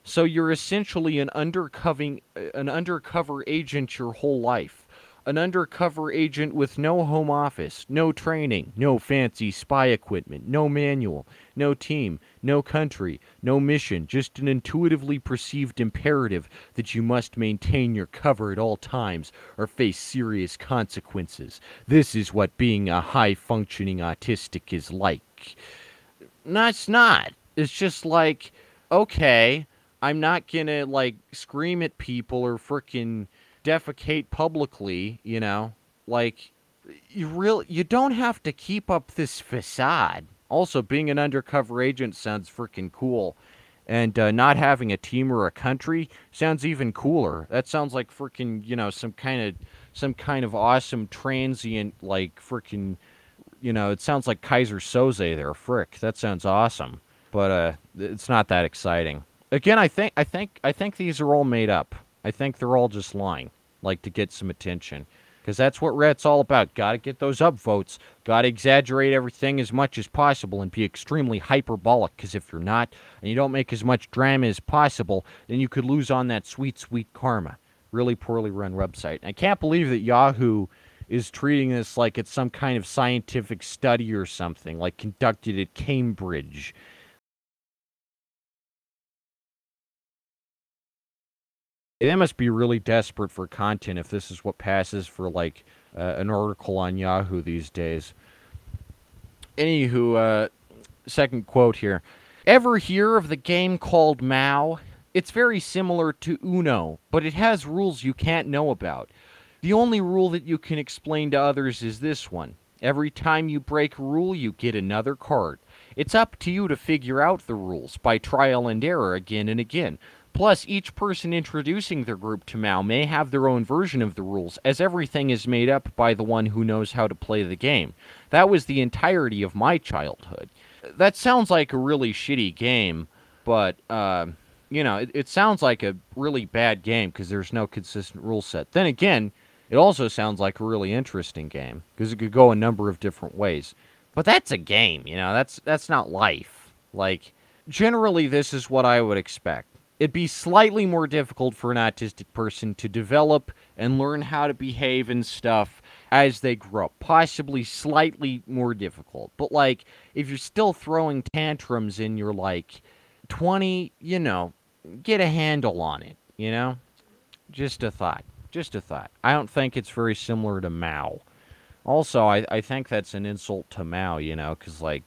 So you're essentially an undercovering an undercover agent your whole life. An undercover agent with no home office, no training, no fancy spy equipment, no manual, no team, no country, no mission, just an intuitively perceived imperative that you must maintain your cover at all times or face serious consequences. This is what being a high functioning autistic is like. No, it's not. It's just like, okay, I'm not gonna like scream at people or frickin' defecate publicly, you know? Like you really you don't have to keep up this facade. Also, being an undercover agent sounds freaking cool. And uh, not having a team or a country sounds even cooler. That sounds like freaking, you know, some kind of some kind of awesome transient like freaking you know, it sounds like Keyser Söze there, frick. That sounds awesome. But uh it's not that exciting. Again, I think I think I think these are all made up. I think they're all just lying, like to get some attention. Because that's what Reddit's all about. Got to get those upvotes. Got to exaggerate everything as much as possible and be extremely hyperbolic. Because if you're not, and you don't make as much drama as possible, then you could lose on that sweet, sweet karma. Really poorly run website. I can't believe that Yahoo is treating this like it's some kind of scientific study or something, like conducted at Cambridge. They must be really desperate for content if this is what passes for like uh, an article on Yahoo these days. Anywho, uh, second quote here. Ever hear of the game called Mao? It's very similar to Uno, but it has rules you can't know about. The only rule that you can explain to others is this one. Every time you break a rule, you get another card. It's up to you to figure out the rules by trial and error again and again. Plus, each person introducing their group to Mao may have their own version of the rules, as everything is made up by the one who knows how to play the game. That was the entirety of my childhood. That sounds like a really shitty game, but, uh, you know, it, it sounds like a really bad game because there's no consistent rule set. Then again, it also sounds like a really interesting game because it could go a number of different ways. But that's a game, you know, that's that's not life. Like generally this is what I would expect it'd be slightly more difficult for an autistic person to develop and learn how to behave and stuff as they grow up. Possibly slightly more difficult. But, like, if you're still throwing tantrums and you're like 20, you know, get a handle on it, you know? Just a thought. Just a thought. I don't think it's very similar to Mao. Also, I, I think that's an insult to Mao, you know, because, like,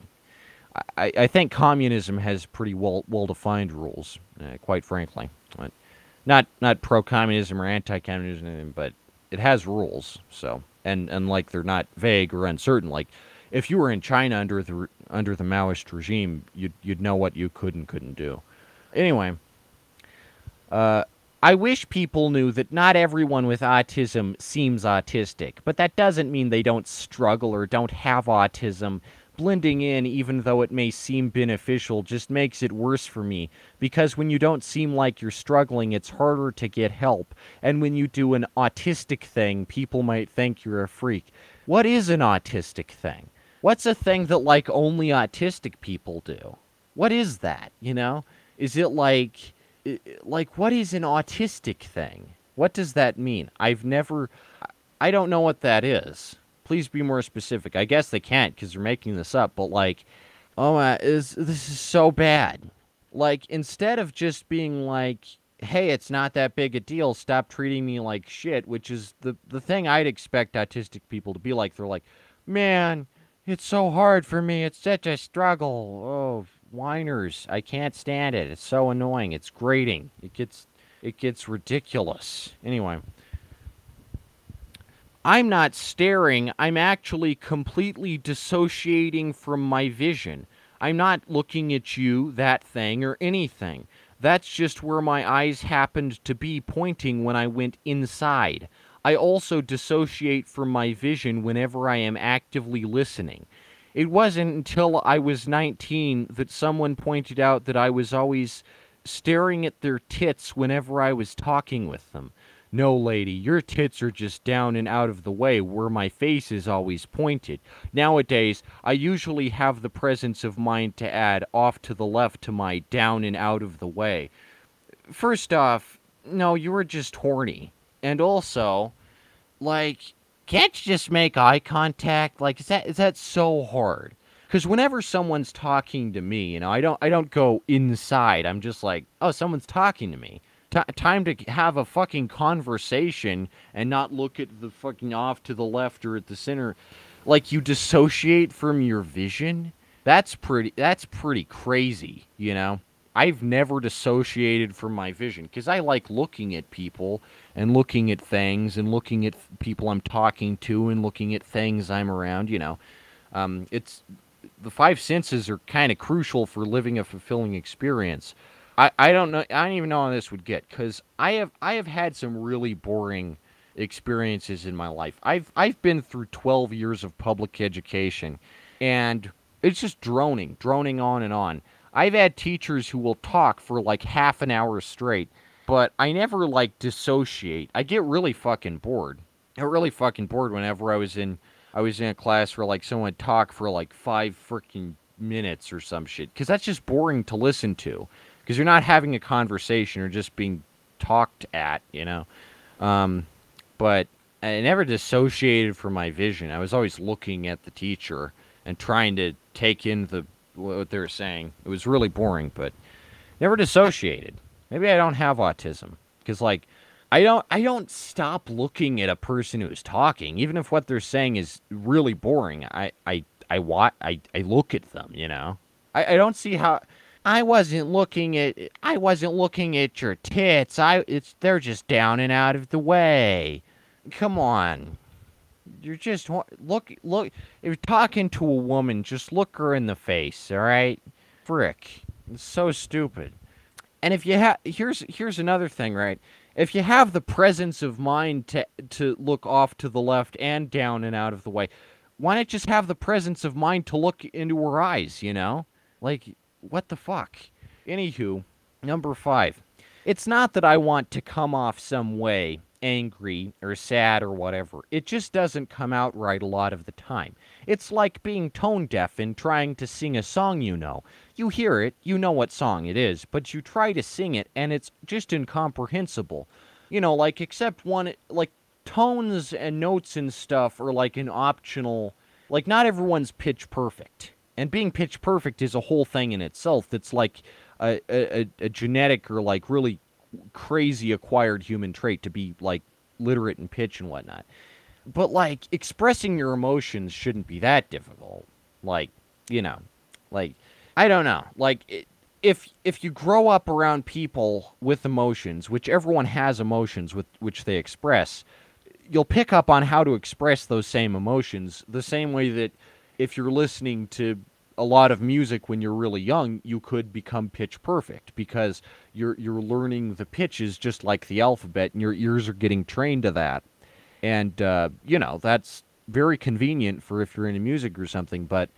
I, I think communism has pretty well well defined rules, quite frankly. But not not pro communism or anti communism, but it has rules. So and and like they're not vague or uncertain. Like if you were in China under the under the Maoist regime, you'd you'd know what you could and couldn't do. Anyway, uh, I wish people knew that not everyone with autism seems autistic, but that doesn't mean they don't struggle or don't have autism blending in, even though it may seem beneficial, just makes it worse for me. Because when you don't seem like you're struggling, it's harder to get help. And when you do an autistic thing, people might think you're a freak. What is an autistic thing? What's a thing that, like, only autistic people do? What is that, you know? Is it like. Like, what is an autistic thing? What does that mean? I've never. I don't know what that is please be more specific. I guess they can't because they're making this up, but like, oh my, is this is so bad. Like, instead of just being like, hey, it's not that big a deal, stop treating me like shit, which is the the thing I'd expect autistic people to be like. They're like, man, It's so hard for me. It's such a struggle. Oh, whiners. I can't stand it. It's so annoying. It's grating. It gets it gets ridiculous. Anyway, I'm not staring. I'm actually completely dissociating from my vision. I'm not looking at you, that thing, or anything. That's just where my eyes happened to be pointing when I went inside. I also dissociate from my vision whenever I am actively listening. It wasn't until I was 19 that someone pointed out that I was always staring at their tits whenever I was talking with them. No, lady, your tits are just down and out of the way where my face is always pointed. Nowadays, I usually have the presence of mind to add off to the left to my down and out of the way. First off, no, you were just horny. And also, like, can't you just make eye contact? Like, is that is that so hard? Because whenever someone's talking to me, you know, I don't I don't go inside. I'm just like, oh, someone's talking to me. T- time to have a fucking conversation and not look at the fucking off to the left or at the center. Like you dissociate from your vision. That's pretty. That's pretty crazy. You know. I've never dissociated from my vision because I like looking at people and looking at things and looking at people I'm talking to and looking at things I'm around. You know, um, it's the five senses are kind of crucial for living a fulfilling experience. I, I don't know. I don't even know how this would get because I have I have had some really boring experiences in my life. I've I've been through 12 years of public education, and it's just droning, droning on and on. I've had teachers who will talk for like half an hour straight, but I never like dissociate. I get really fucking bored. I really fucking bored whenever I was in I was in a class where like someone talk for like five freaking minutes or some shit because that's just boring to listen to because you're not having a conversation or just being talked at, you know. Um, but I never dissociated from my vision. I was always looking at the teacher and trying to take in the what they were saying. It was really boring, but never dissociated. Maybe I don't have autism because like I don't I don't stop looking at a person who's talking, even if what they're saying is really boring. I I I wa- I, I look at them, you know. I, I don't see how I wasn't looking at I wasn't looking at your tits. I it's they're just down and out of the way. Come on. You're just look look if you're talking to a woman, just look her in the face, all right? Frick. It's so stupid. And if you have here's here's another thing, right? If you have the presence of mind to to look off to the left and down and out of the way, why not just have the presence of mind to look into her eyes, you know? Like what the fuck? Anywho, number five. It's not that I want to come off some way angry or sad or whatever. It just doesn't come out right a lot of the time. It's like being tone deaf and trying to sing a song you know. You hear it, you know what song it is, but you try to sing it and it's just incomprehensible. You know, like, except one, like, tones and notes and stuff are like an optional, like, not everyone's pitch perfect and being pitch perfect is a whole thing in itself that's like a, a, a genetic or like really crazy acquired human trait to be like literate in pitch and whatnot. But like expressing your emotions shouldn't be that difficult. Like you know like i don't know. Like if if you grow up around people with emotions which everyone has emotions with which they express you'll pick up on how to express those same emotions the same way that if you're listening to a lot of music when you're really young, you could become pitch perfect because you're you're learning the pitches just like the alphabet, and your ears are getting trained to that. And uh, you know that's very convenient for if you're into music or something. But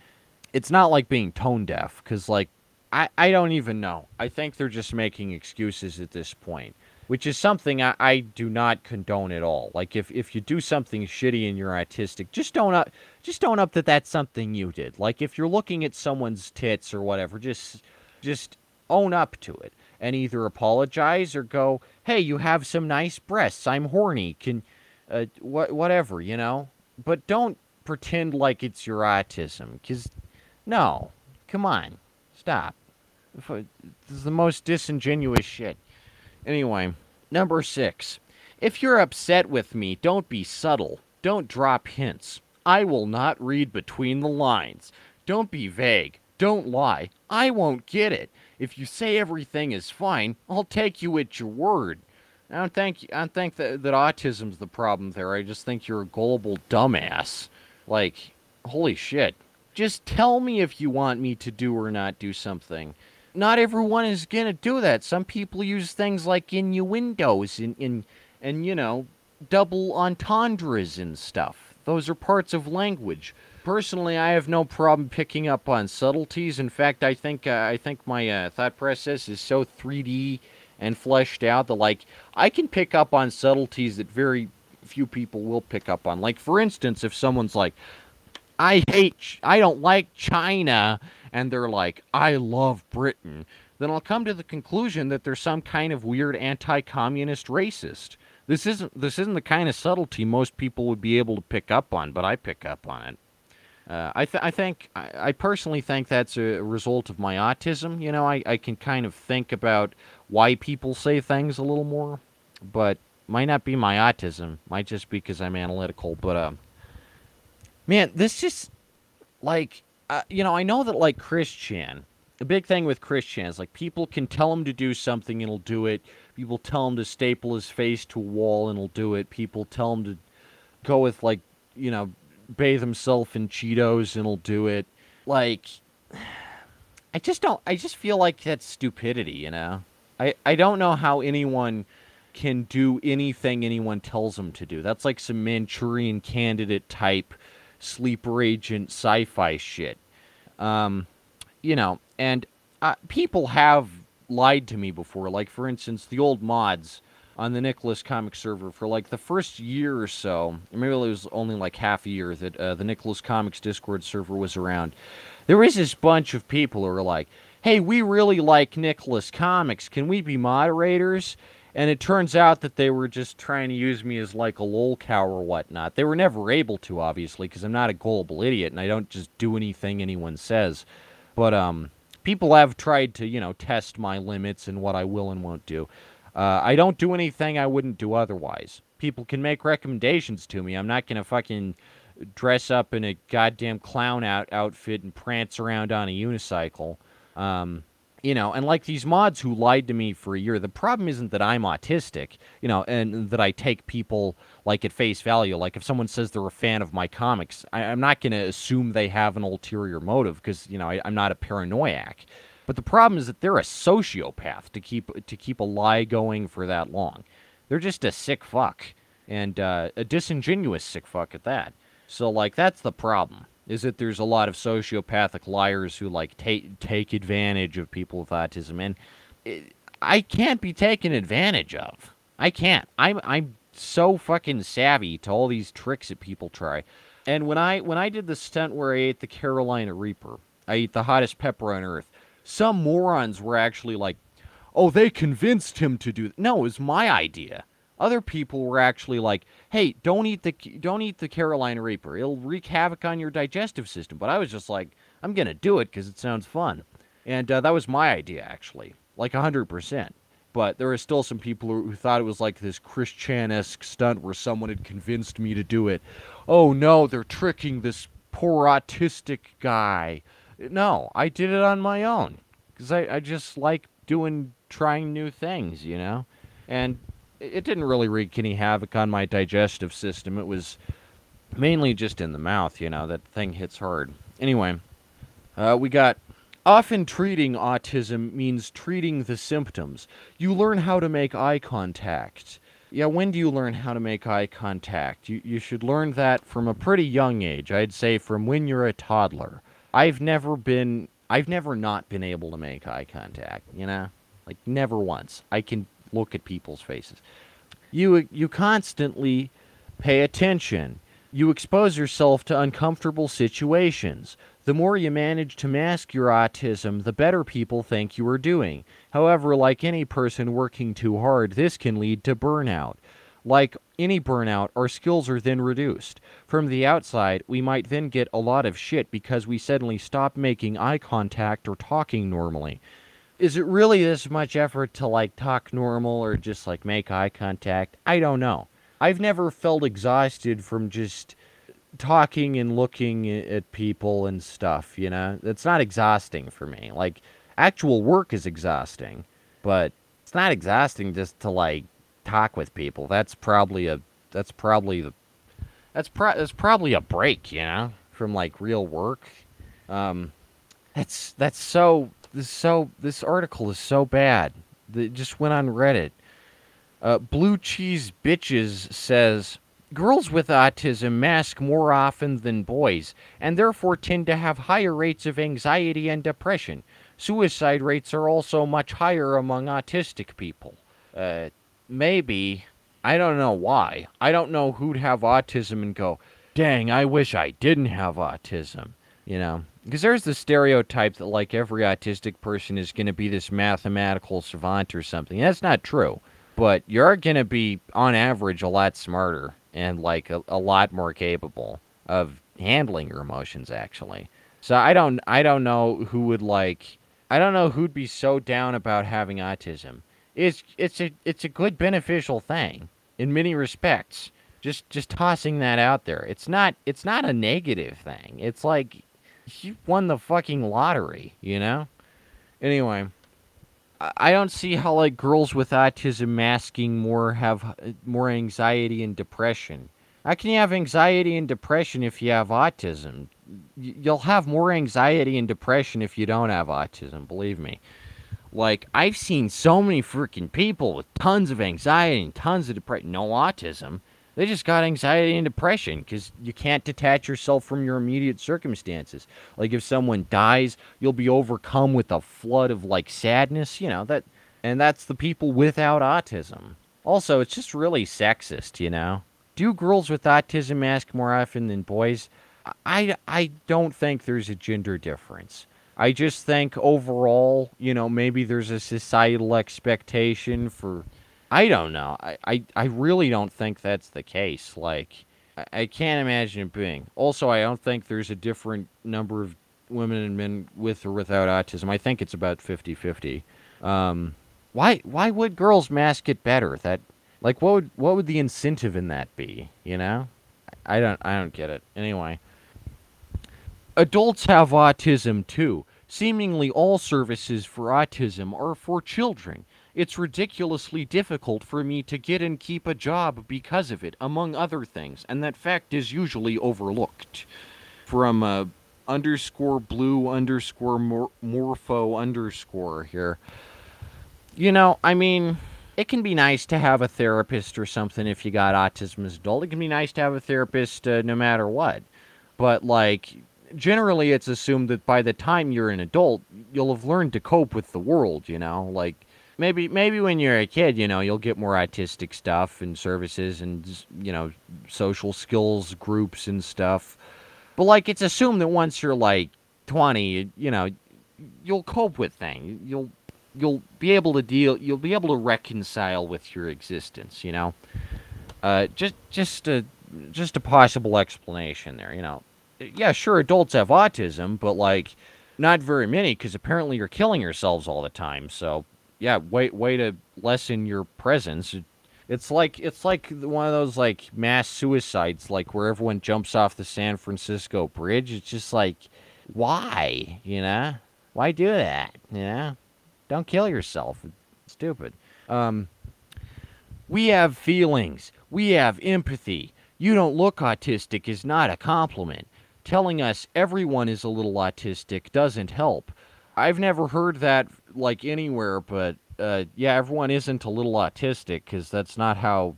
it's not like being tone deaf because like I I don't even know. I think they're just making excuses at this point which is something I, I, do not condone at all. Like if, if you do something shitty and you're autistic, just don't up just don't up that that's something you did. Like if you're looking at someone's tits or whatever, just just own up to it and either apologize or go, "Hey, you have some nice breasts. I'm horny. Can uh, what whatever, you know." But don't pretend like it's your autism cuz no. Come on. Stop. This is the most disingenuous shit. Anyway, number six. If you're upset with me, don't be subtle. Don't drop hints. I will not read between the lines. Don't be vague. Don't lie. I won't get it. If you say everything is fine, I'll take you at your word. I don't think I don't think that, that autism's the problem there. I just think you're a gullible dumbass. Like, holy shit. Just tell me if you want me to do or not do something. Not everyone is gonna do that. Some people use things like innuendos and and, and you know, double entendres and stuff. Those are parts of language. Personally, I have no problem picking up on subtleties. In fact, I think uh, I think my uh, thought process is so 3D and fleshed out that like I can pick up on subtleties that very few people will pick up on. Like for instance, if someone's like, "I hate, I don't like China," and they're like, "I love Britain," then I'll come to the conclusion that they're some kind of weird anti-communist racist. This isn't this isn't the kind of subtlety most people would be able to pick up on, but I pick up on it. Uh, I, th- I think I, I, personally think that's a result of my autism. You know, I, I can kind of think about why people say things a little more, but might not be my autism. Might just be because I'm analytical. But uh, man, this just like uh, you know, I know that like Chris Chan, the big thing with Chris Chan is like people can tell him to do something and he'll do it. People tell him to staple his face to a wall and he'll do it. People tell him to go with like you know bathe himself in Cheetos and he'll do it. Like, I just don't. I just feel like that's stupidity. You know. I I don't know how anyone can do anything anyone tells them to do. That's like some Manchurian candidate type sleeper agent sci-fi shit. Um, you know, and uh, people have lied to me before. Like for instance, the old mods on the Nicholas comic server for like the first year or so, maybe it was only like half a year that uh, the Nicholas Comics Discord server was around. There was this bunch of people who were like, "Hey, we really like Nicholas Comics. Can we be moderators?" And it turns out that they were just trying to use me as like a lol cow or whatnot. They were never able to, obviously, because I'm not a gullible idiot and I don't just do anything anyone says. But um, people have tried to, you know, test my limits and what I will and won't do. Uh, I don't do anything I wouldn't do otherwise. People can make recommendations to me. I'm not going to fucking dress up in a goddamn clown out outfit and prance around on a unicycle. Um, you know, and like these mods who lied to me for a year, the problem isn't that I'm autistic, you know, and that I take people like at face value. Like if someone says they're a fan of my comics, I, am not going to assume they have an ulterior motive because, you know, I, I'm not a paranoiac. But the problem is that they're a sociopath to keep to keep a lie going for that long. They're just a sick fuck and uh, a disingenuous sick fuck at that. So like that's the problem. Is that there's a lot of sociopathic liars who like take take advantage of people with autism, and it, I can't be taken advantage of. I can't. I'm I'm so fucking savvy to all these tricks that people try. And when I when I did the stunt where I ate the Carolina Reaper, I ate the hottest pepper on earth some morons were actually like, oh, they convinced him to do. Th-. No, it was my idea. Other people were actually like, hey, don't eat the don't eat the Carolina Reaper. It'll wreak havoc on your digestive system. But I was just like, I'm gonna do it because it sounds fun, and uh, that was my idea actually, like hundred percent. But there are still some people who, thought it was like this Chris Chan-esque stunt where someone had convinced me to do it. Oh no, they're tricking this poor autistic guy no, I did it on my own because I, I just like doing, trying new things, you know? And it didn't really wreak any havoc on my digestive system. It was mainly just in the mouth, you know, that thing hits hard. Anyway, uh, we got often treating autism means treating the symptoms. You learn how to make eye contact. Yeah, when do you learn how to make eye contact? You, you should learn that from a pretty young age. I'd say from when you're a toddler. I've never been I've never not been able to make eye contact, you know? Like never once. I can look at people's faces. You you constantly pay attention. You expose yourself to uncomfortable situations. The more you manage to mask your autism, the better people think you are doing. However, like any person working too hard, this can lead to burnout. Like any burnout, our skills are then reduced. From the outside, we might then get a lot of shit because we suddenly stop making eye contact or talking normally. Is it really this much effort to like talk normal or just like make eye contact? I don't know. I've never felt exhausted from just talking and looking at people and stuff, you know? It's not exhausting for me. Like actual work is exhausting, but it's not exhausting just to like talk with people. That's probably a that's probably the that's pro- that's probably a break, you know, from like real work. Um that's that's so this so this article is so bad. It just went on Reddit. Uh, Blue Cheese Bitches says girls with autism mask more often than boys and therefore tend to have higher rates of anxiety and depression. Suicide rates are also much higher among autistic people. Uh, maybe. I don't know why. I don't know who'd have autism and go, dang, I wish I didn't have autism. You know? Because there's the stereotype that, like, every autistic person is going to be this mathematical savant or something. That's not true. But you're going to be, on average, a lot smarter and, like, a, a lot more capable of handling your emotions, actually. So I don't, I don't know who would, like, I don't know who'd be so down about having autism. It's, it's a, it's a good beneficial thing in many respects. Just, just tossing that out there. It's not, it's not a negative thing. It's like you won the fucking lottery, you know? Anyway, I don't see how like girls with autism masking more have more anxiety and depression. How can you have anxiety and depression if you have autism? You'll have more anxiety and depression if you don't have autism, believe me. Like, I've seen so many freaking people with tons of anxiety and tons of depression, no autism, they just got anxiety and depression because you can't detach yourself from your immediate circumstances. Like if someone dies, you'll be overcome with a flood of like sadness, you know, that and that's the people without autism. Also, it's just really sexist, you know. Do girls with autism ask more often than boys? I, I don't think there's a gender difference. I just think overall, you know, maybe there's a societal expectation for I don't know. I, I, I really don't think that's the case. Like, I, I can't imagine it being. Also, I don't think there's a different number of women and men with or without autism. I think it's about 50 50. Um, why, why would girls mask it better? That, like, what would, what would the incentive in that be? You know? I don't, I don't get it. Anyway. Adults have autism too. Seemingly all services for autism are for children. It's ridiculously difficult for me to get and keep a job because of it, among other things, and that fact is usually overlooked. From uh, underscore blue underscore mor- morpho underscore here. You know, I mean, it can be nice to have a therapist or something if you got autism as adult. It can be nice to have a therapist uh, no matter what. But, like, generally it's assumed that by the time you're an adult, you'll have learned to cope with the world, you know? Like, maybe maybe when you're a kid, you know, you'll get more artistic stuff and services and you know social skills groups and stuff. But like, it's assumed that once you're like 20, you know, you'll cope with things. You'll you'll be able to deal. You'll be able to reconcile with your existence. You know, uh, just just a just a possible explanation there. You know, yeah, sure, adults have autism, but like. Not very many, because apparently you're killing yourselves all the time. So yeah, way way to lessen your presence. It's like it's like one of those like mass suicides, like where everyone jumps off the San Francisco Bridge. It's just like, why? You know, why do that? You know, don't kill yourself. It's stupid. Um, we have feelings. We have empathy. You don't look autistic is not a compliment. Telling us everyone is a little autistic doesn't help. I've never heard that like anywhere, but uh, yeah, everyone isn't a little autistic because that's not how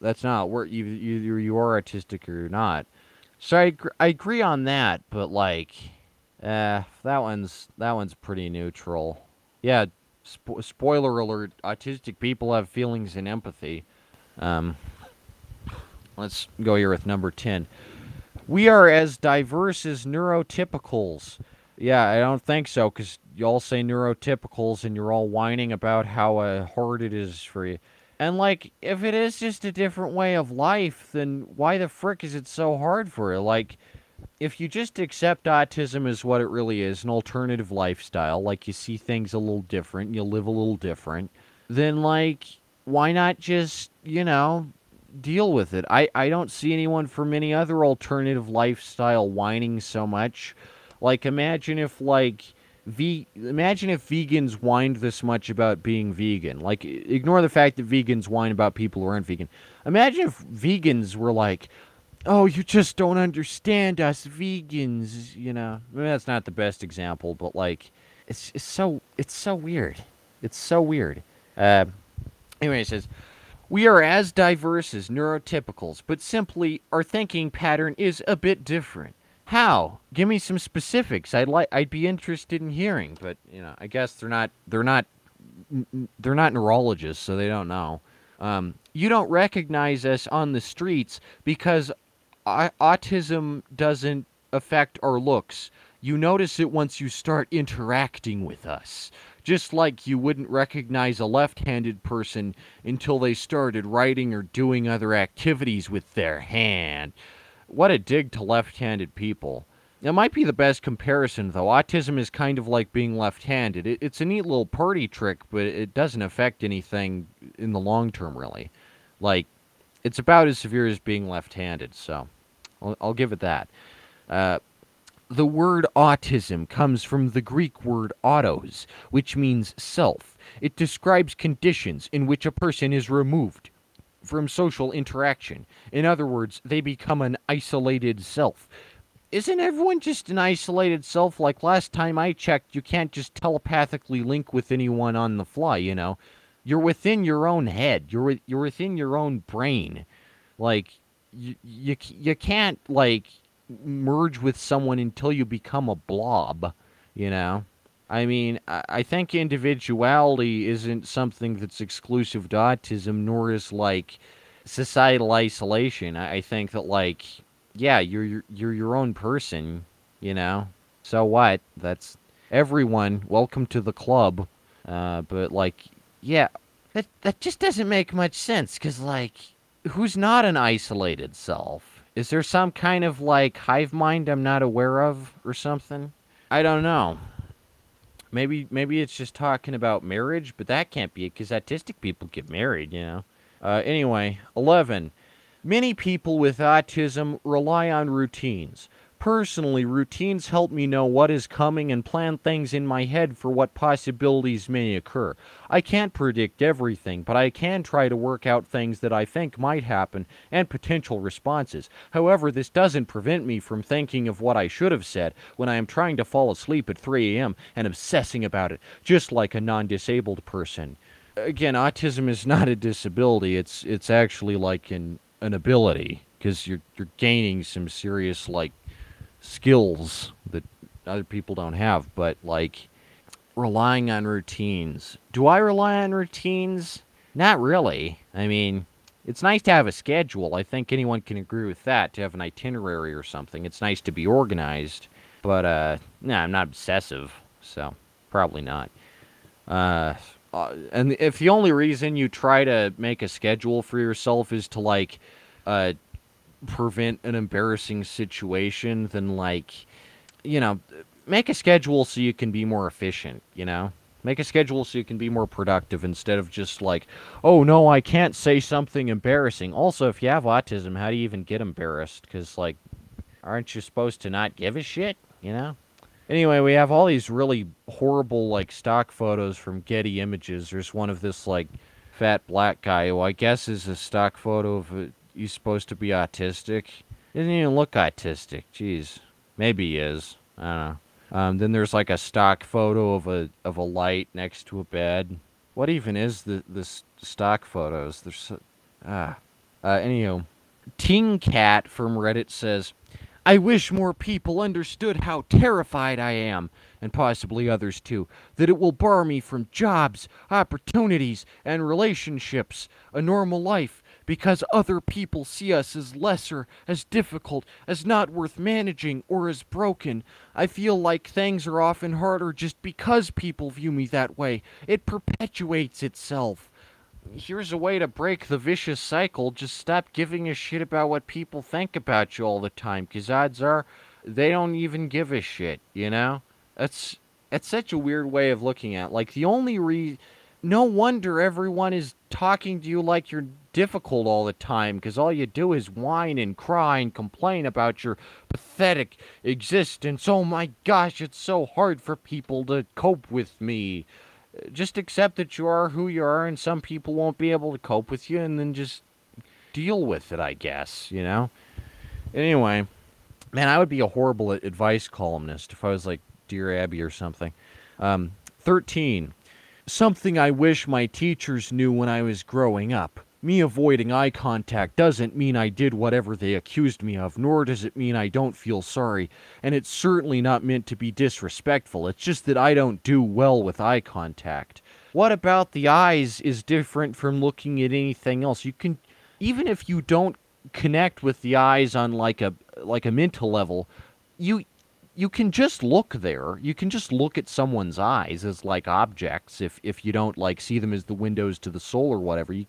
that's not where either you, you are autistic or you're not. So I I agree on that, but like, uh, that one's that one's pretty neutral. Yeah, spo- spoiler alert: autistic people have feelings and empathy. Um, let's go here with number ten. We are as diverse as neurotypicals. Yeah, I don't think so because you all say neurotypicals and you're all whining about how uh, hard it is for you. And like, if it is just a different way of life, then why the frick is it so hard for you? Like, if you just accept autism as what it really is, an alternative lifestyle, like you see things a little different, you live a little different, then like, why not just, you know, deal with it. I, I don't see anyone from any other alternative lifestyle whining so much. Like imagine if like ve- imagine if vegans whined this much about being vegan. Like ignore the fact that vegans whine about people who aren't vegan. Imagine if vegans were like, "Oh, you just don't understand us vegans," you know. That's not the best example, but like it's it's so it's so weird. It's so weird. Uh, anyway, it says we are as diverse as neurotypicals, but simply our thinking pattern is a bit different. How? Give me some specifics. I'd like I'd be interested in hearing, but you know, I guess they're not they're not they're not neurologists, so they don't know. Um, you don't recognize us on the streets because autism doesn't affect our looks. You notice it once you start interacting with us. Just like you wouldn't recognize a left handed person until they started writing or doing other activities with their hand. What a dig to left handed people. It might be the best comparison, though. Autism is kind of like being left handed. It, it's a neat little party trick, but it doesn't affect anything in the long term, really. Like, it's about as severe as being left handed, so I'll, I'll, give it that. Uh, the word autism comes from the Greek word autos, which means self. It describes conditions in which a person is removed from social interaction. In other words, they become an isolated self. Isn't everyone just an isolated self? Like last time I checked, you can't just telepathically link with anyone on the fly, you know? You're within your own head. You're you're within your own brain. Like you you, you can't like merge with someone until you become a blob, you know? I mean, I think individuality isn't something that's exclusive to autism, nor is like societal isolation. I think that like, yeah, you're you're, you're your own person, you know. So what? That's everyone. Welcome to the club. Uh, but like, yeah, that that just doesn't make much sense. Cause like, who's not an isolated self? Is there some kind of like hive mind I'm not aware of or something? I don't know. Maybe maybe it's just talking about marriage, but that can't be it because autistic people get married, you know. Uh, anyway, 11. Many people with autism rely on routines. Personally, routines help me know what is coming and plan things in my head for what possibilities may occur. I can't predict everything, but I can try to work out things that I think might happen and potential responses. However, this doesn't prevent me from thinking of what I should have said when I am trying to fall asleep at 3 a.m. and obsessing about it, just like a non disabled person. Again, autism is not a disability, it's, it's actually like an, an ability because you're, you're gaining some serious, like, skills that other people don't have, but like relying on routines. Do I rely on routines? Not really. I mean, it's nice to have a schedule. I think anyone can agree with that, to have an itinerary or something. It's nice to be organized, but uh no, nah, I'm not obsessive, so probably not. Uh, uh, and if the only reason you try to make a schedule for yourself is to like uh prevent an embarrassing situation than like you know make a schedule so you can be more efficient you know? Make a schedule so you can be more productive instead of just like oh no i can't say something embarrassing. Also if you have autism how do you even get embarrassed? Because like aren't you supposed to not give a shit you know? Anyway we have all these really horrible like stock photos from getty images. There's one of this like fat black guy who i guess is a stock photo of he's supposed to be autistic. He doesn't even look autistic. Jeez, maybe he is. I don't know. Um, then there's like a stock photo of a of a light next to a bed. What even is the this stock photos? There's so, ah. Uh, anywho, Ting Cat from Reddit says, "I wish more people understood how terrified I am, and possibly others too, that it will bar me from jobs, opportunities, and relationships, a normal life, because other people see us as lesser, as difficult, as not worth managing, or as broken. I feel like things are often harder just because people view me that way. It perpetuates itself. Here's a way to break the vicious cycle. Just stop giving a shit about what people think about you all the time, because odds are they don't even give a shit, you know? That's, that's such a weird way of looking at it. Like, the only reason no wonder everyone is talking to you like you're difficult all the time because all you do is whine and cry and complain about your pathetic existence. Oh my gosh, it's so hard for people to cope with me. Just accept that you are who you are, and some people won't be able to cope with you, and then just deal with it, I guess, you know? Anyway, man, I would be a horrible advice columnist if I was like Dear Abby or something. Um, 13. Something I wish my teachers knew when I was growing up. Me avoiding eye contact doesn't mean I did whatever they accused me of, nor does it mean I don't feel sorry, and it's certainly not meant to be disrespectful. It's just that I don't do well with eye contact. What about the eyes is different from looking at anything else? You can even if you don't connect with the eyes on like a like a mental level, you you can just look there. You can just look at someone's eyes as like objects if if you don't like see them as the windows to the soul or whatever. You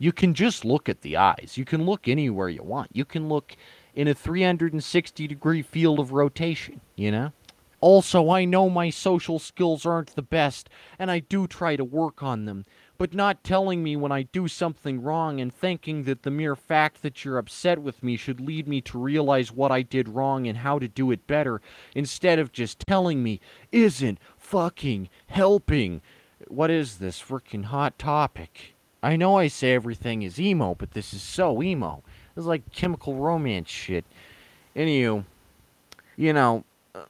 you can just look at the eyes. You can look anywhere you want. You can look in a 360 degree field of rotation, you know? Also, I know my social skills aren't the best, and I do try to work on them. But not telling me when I do something wrong and thinking that the mere fact that you're upset with me should lead me to realize what I did wrong and how to do it better, instead of just telling me, isn't fucking helping. What is this freaking hot topic? I know I say everything is emo, but this is so emo. It's like chemical romance shit. Anywho, you know,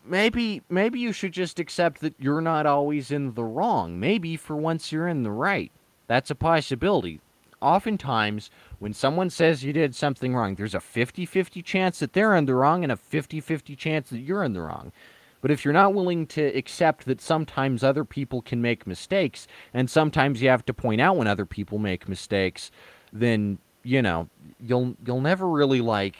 maybe maybe you should just accept that you're not always in the wrong. Maybe for once you're in the right. That's a possibility. Oftentimes, when someone says you did something wrong, there's a 50 50 chance that they're in the wrong and a 50 50 chance that you're in the wrong. But if you're not willing to accept that sometimes other people can make mistakes, and sometimes you have to point out when other people make mistakes, then you know you'll you'll never really like.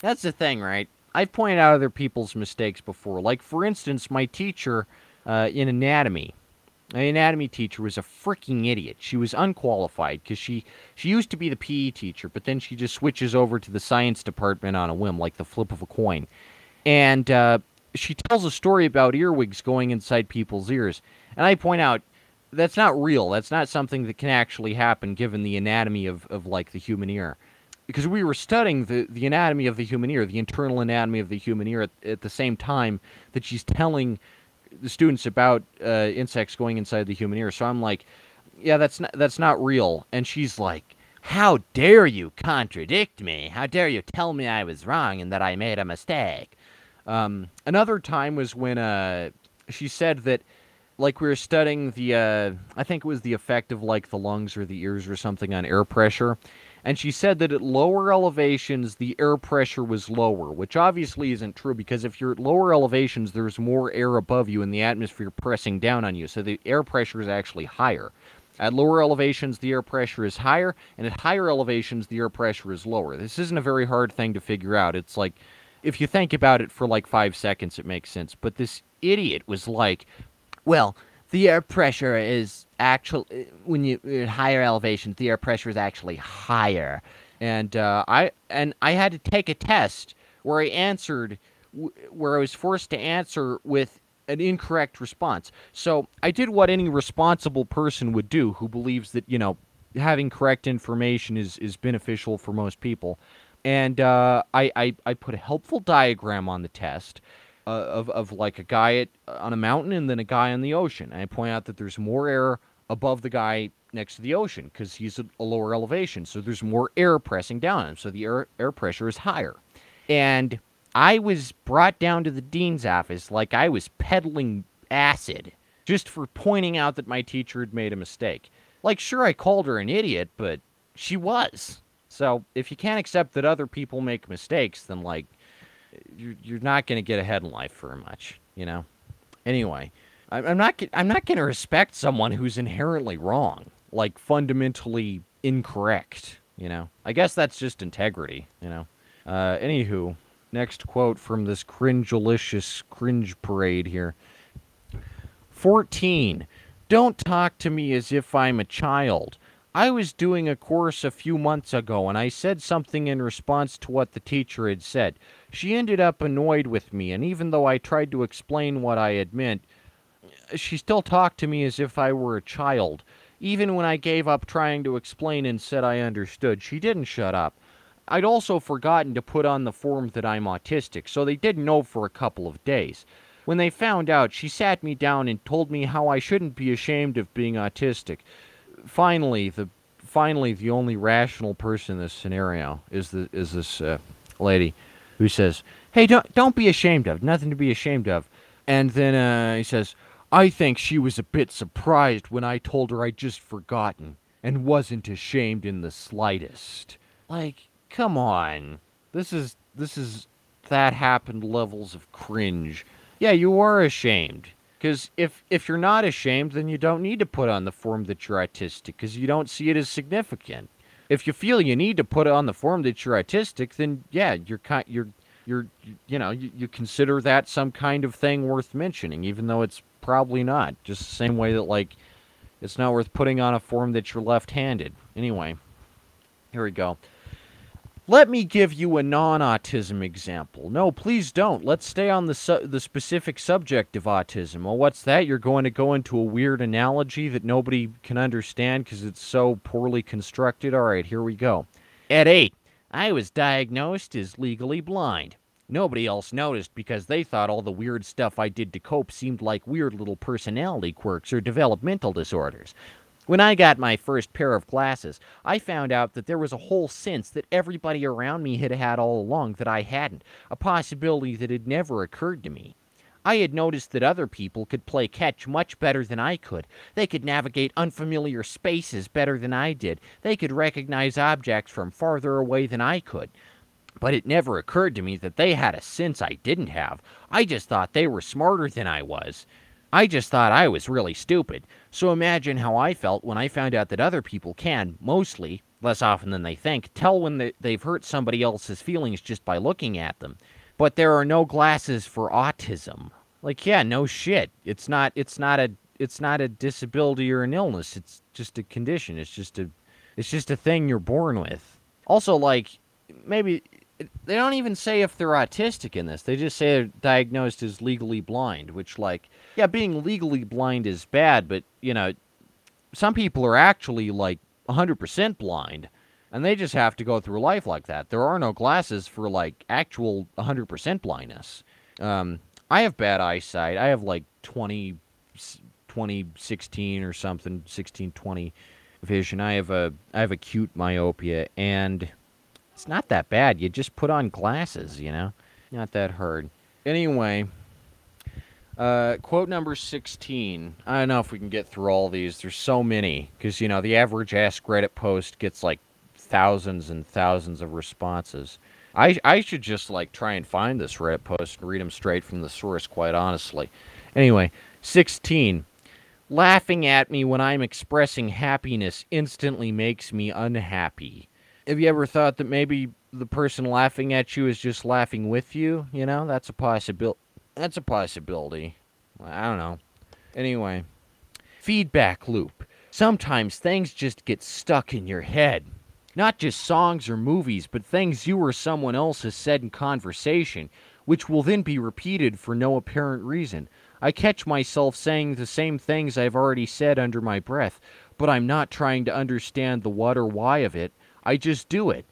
That's the thing, right? I've pointed out other people's mistakes before. Like for instance, my teacher uh, in anatomy. My anatomy teacher was a freaking idiot. She was unqualified because she she used to be the PE teacher, but then she just switches over to the science department on a whim, like the flip of a coin. And uh, she tells a story about earwigs going inside people's ears. And I point out that's not real. That's not something that can actually happen given the anatomy of, of like the human ear. Because we were studying the, the anatomy of the human ear, the internal anatomy of the human ear at, at the same time that she's telling the students about uh, insects going inside the human ear. So I'm like, yeah, that's not, that's not real. And she's like, how dare you contradict me? How dare you tell me I was wrong and that I made a mistake? Um, another time was when uh, she said that, like we were studying the, uh, I think it was the effect of like the lungs or the ears or something on air pressure, and she said that at lower elevations the air pressure was lower, which obviously isn't true because if you're at lower elevations, there's more air above you and the atmosphere pressing down on you, so the air pressure is actually higher. At lower elevations, the air pressure is higher, and at higher elevations, the air pressure is lower. This isn't a very hard thing to figure out. It's like if you think about it for like five seconds, it makes sense. But this idiot was like, well, the air pressure is actually when you at higher elevations, the air pressure is actually higher. And uh, I and I had to take a test where I answered, where I was forced to answer with an incorrect response. So I did what any responsible person would do who believes that you know having correct information is is beneficial for most people and uh, I, I, I put a helpful diagram on the test uh, of of like a guy at, on a mountain and then a guy on the ocean. And I point out that there's more air above the guy next to the ocean because he's at a lower elevation, so there's more air pressing down on him, so the air air pressure is higher. And I was brought down to the dean's office like I was peddling acid just for pointing out that my teacher had made a mistake. Like, sure, I called her an idiot, but she was. So if you can't accept that other people make mistakes, then like you're you're not going to get ahead in life very much, you know. Anyway, I'm not I'm not going to respect someone who's inherently wrong, like fundamentally incorrect. You know, I guess that's just integrity. You know. Uh, anywho, next quote from this cringe-alicious cringe parade here. 14. Don't talk to me as if I'm a child. I was doing a course a few months ago and I said something in response to what the teacher had said. She ended up annoyed with me, and even though I tried to explain what I had meant, she still talked to me as if I were a child. Even when I gave up trying to explain and said I understood, she didn't shut up. I'd also forgotten to put on the form that I'm autistic, so they didn't know for a couple of days. When they found out, she sat me down and told me how I shouldn't be ashamed of being autistic. Finally, the finally the only rational person in this scenario is the is this uh, lady who says, "Hey, don't don't be ashamed of. Nothing to be ashamed of." And then uh, he says, "I think she was a bit surprised when I told her I'd just forgotten and wasn't ashamed in the slightest." Like, come on. This is this is that happened levels of cringe. Yeah, you are ashamed. Because if if you're not ashamed, then you don't need to put on the form that you're autistic because you don't see it as significant. If you feel you need to put on the form that you're autistic, then yeah, you're kind you're you're you know you, you consider that some kind of thing worth mentioning, even though it's probably not. Just the same way that like it's not worth putting on a form that you're left-handed. Anyway, here we go. Let me give you a non-autism example. No, please don't. Let's stay on the su- the specific subject of autism. Well, what's that? You're going to go into a weird analogy that nobody can understand because it's so poorly constructed. All right, here we go. At 8, I was diagnosed as legally blind. Nobody else noticed because they thought all the weird stuff I did to cope seemed like weird little personality quirks or developmental disorders. When I got my first pair of glasses, I found out that there was a whole sense that everybody around me had had all along that I hadn't, a possibility that had never occurred to me. I had noticed that other people could play catch much better than I could. They could navigate unfamiliar spaces better than I did. They could recognize objects from farther away than I could. But it never occurred to me that they had a sense I didn't have. I just thought they were smarter than I was. I just thought I was really stupid. So imagine how I felt when I found out that other people can, mostly, less often than they think, tell when they, they've hurt somebody else's feelings just by looking at them. But there are no glasses for autism. Like, yeah, no shit. It's not. It's not a. It's not a disability or an illness. It's just a condition. It's just a. It's just a thing you're born with. Also, like, maybe they don't even say if they're autistic in this. They just say they're diagnosed as legally blind, which, like, yeah, being legally blind is bad, but, you know, some people are actually, like, 100% blind, and they just have to go through life like that. There are no glasses for, like, actual 100% blindness. Um, I have bad eyesight. I have, like, 20, 20 16 or something, 16, 20 vision. I have a, I have acute myopia, and it's not that bad. You just put on glasses, you know? Not that hard. Anyway, uh, quote number 16. I don't know if we can get through all these. There's so many. Because, you know, the average Ask Reddit post gets like thousands and thousands of responses. I, I should just like try and find this Reddit post and read them straight from the source, quite honestly. Anyway, 16. Laughing at me when I'm expressing happiness instantly makes me unhappy have you ever thought that maybe the person laughing at you is just laughing with you? You know, that's a possibility. That's a possibility. I don't know. Anyway, feedback loop. Sometimes things just get stuck in your head. Not just songs or movies, but things you or someone else has said in conversation, which will then be repeated for no apparent reason. I catch myself saying the same things I've already said under my breath, but I'm not trying to understand the what or why of it. I just do it.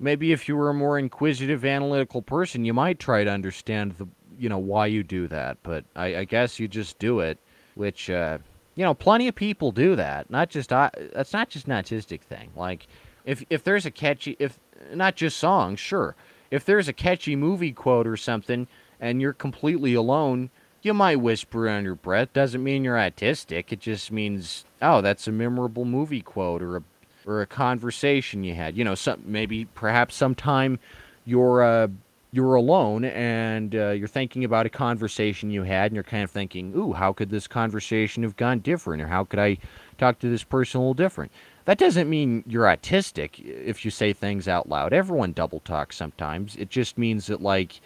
Maybe if you were a more inquisitive, analytical person, you might try to understand the, you know, why you do that. But I, I guess you just do it, which, uh, you know, plenty of people do that. Not just I. That's not just an autistic thing. Like, if if there's a catchy, if not just songs, sure. If there's a catchy movie quote or something, and you're completely alone, you might whisper under your breath. Doesn't mean you're autistic. It just means, oh, that's a memorable movie quote or a or a conversation you had. You know, some maybe perhaps sometime you're uh, you're alone and uh, you're thinking about a conversation you had, and you're kind of thinking, "Ooh, how could this conversation have gone different, or how could I talk to this person a little different?" That doesn't mean you're autistic if you say things out loud. Everyone double talks sometimes. It just means that like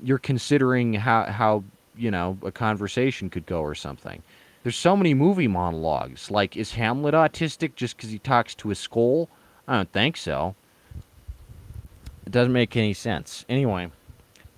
you're considering how how you know a conversation could go or something. There's so many movie monologues. Like, is Hamlet autistic just because he talks to his skull? I don't think so. It doesn't make any sense. Anyway,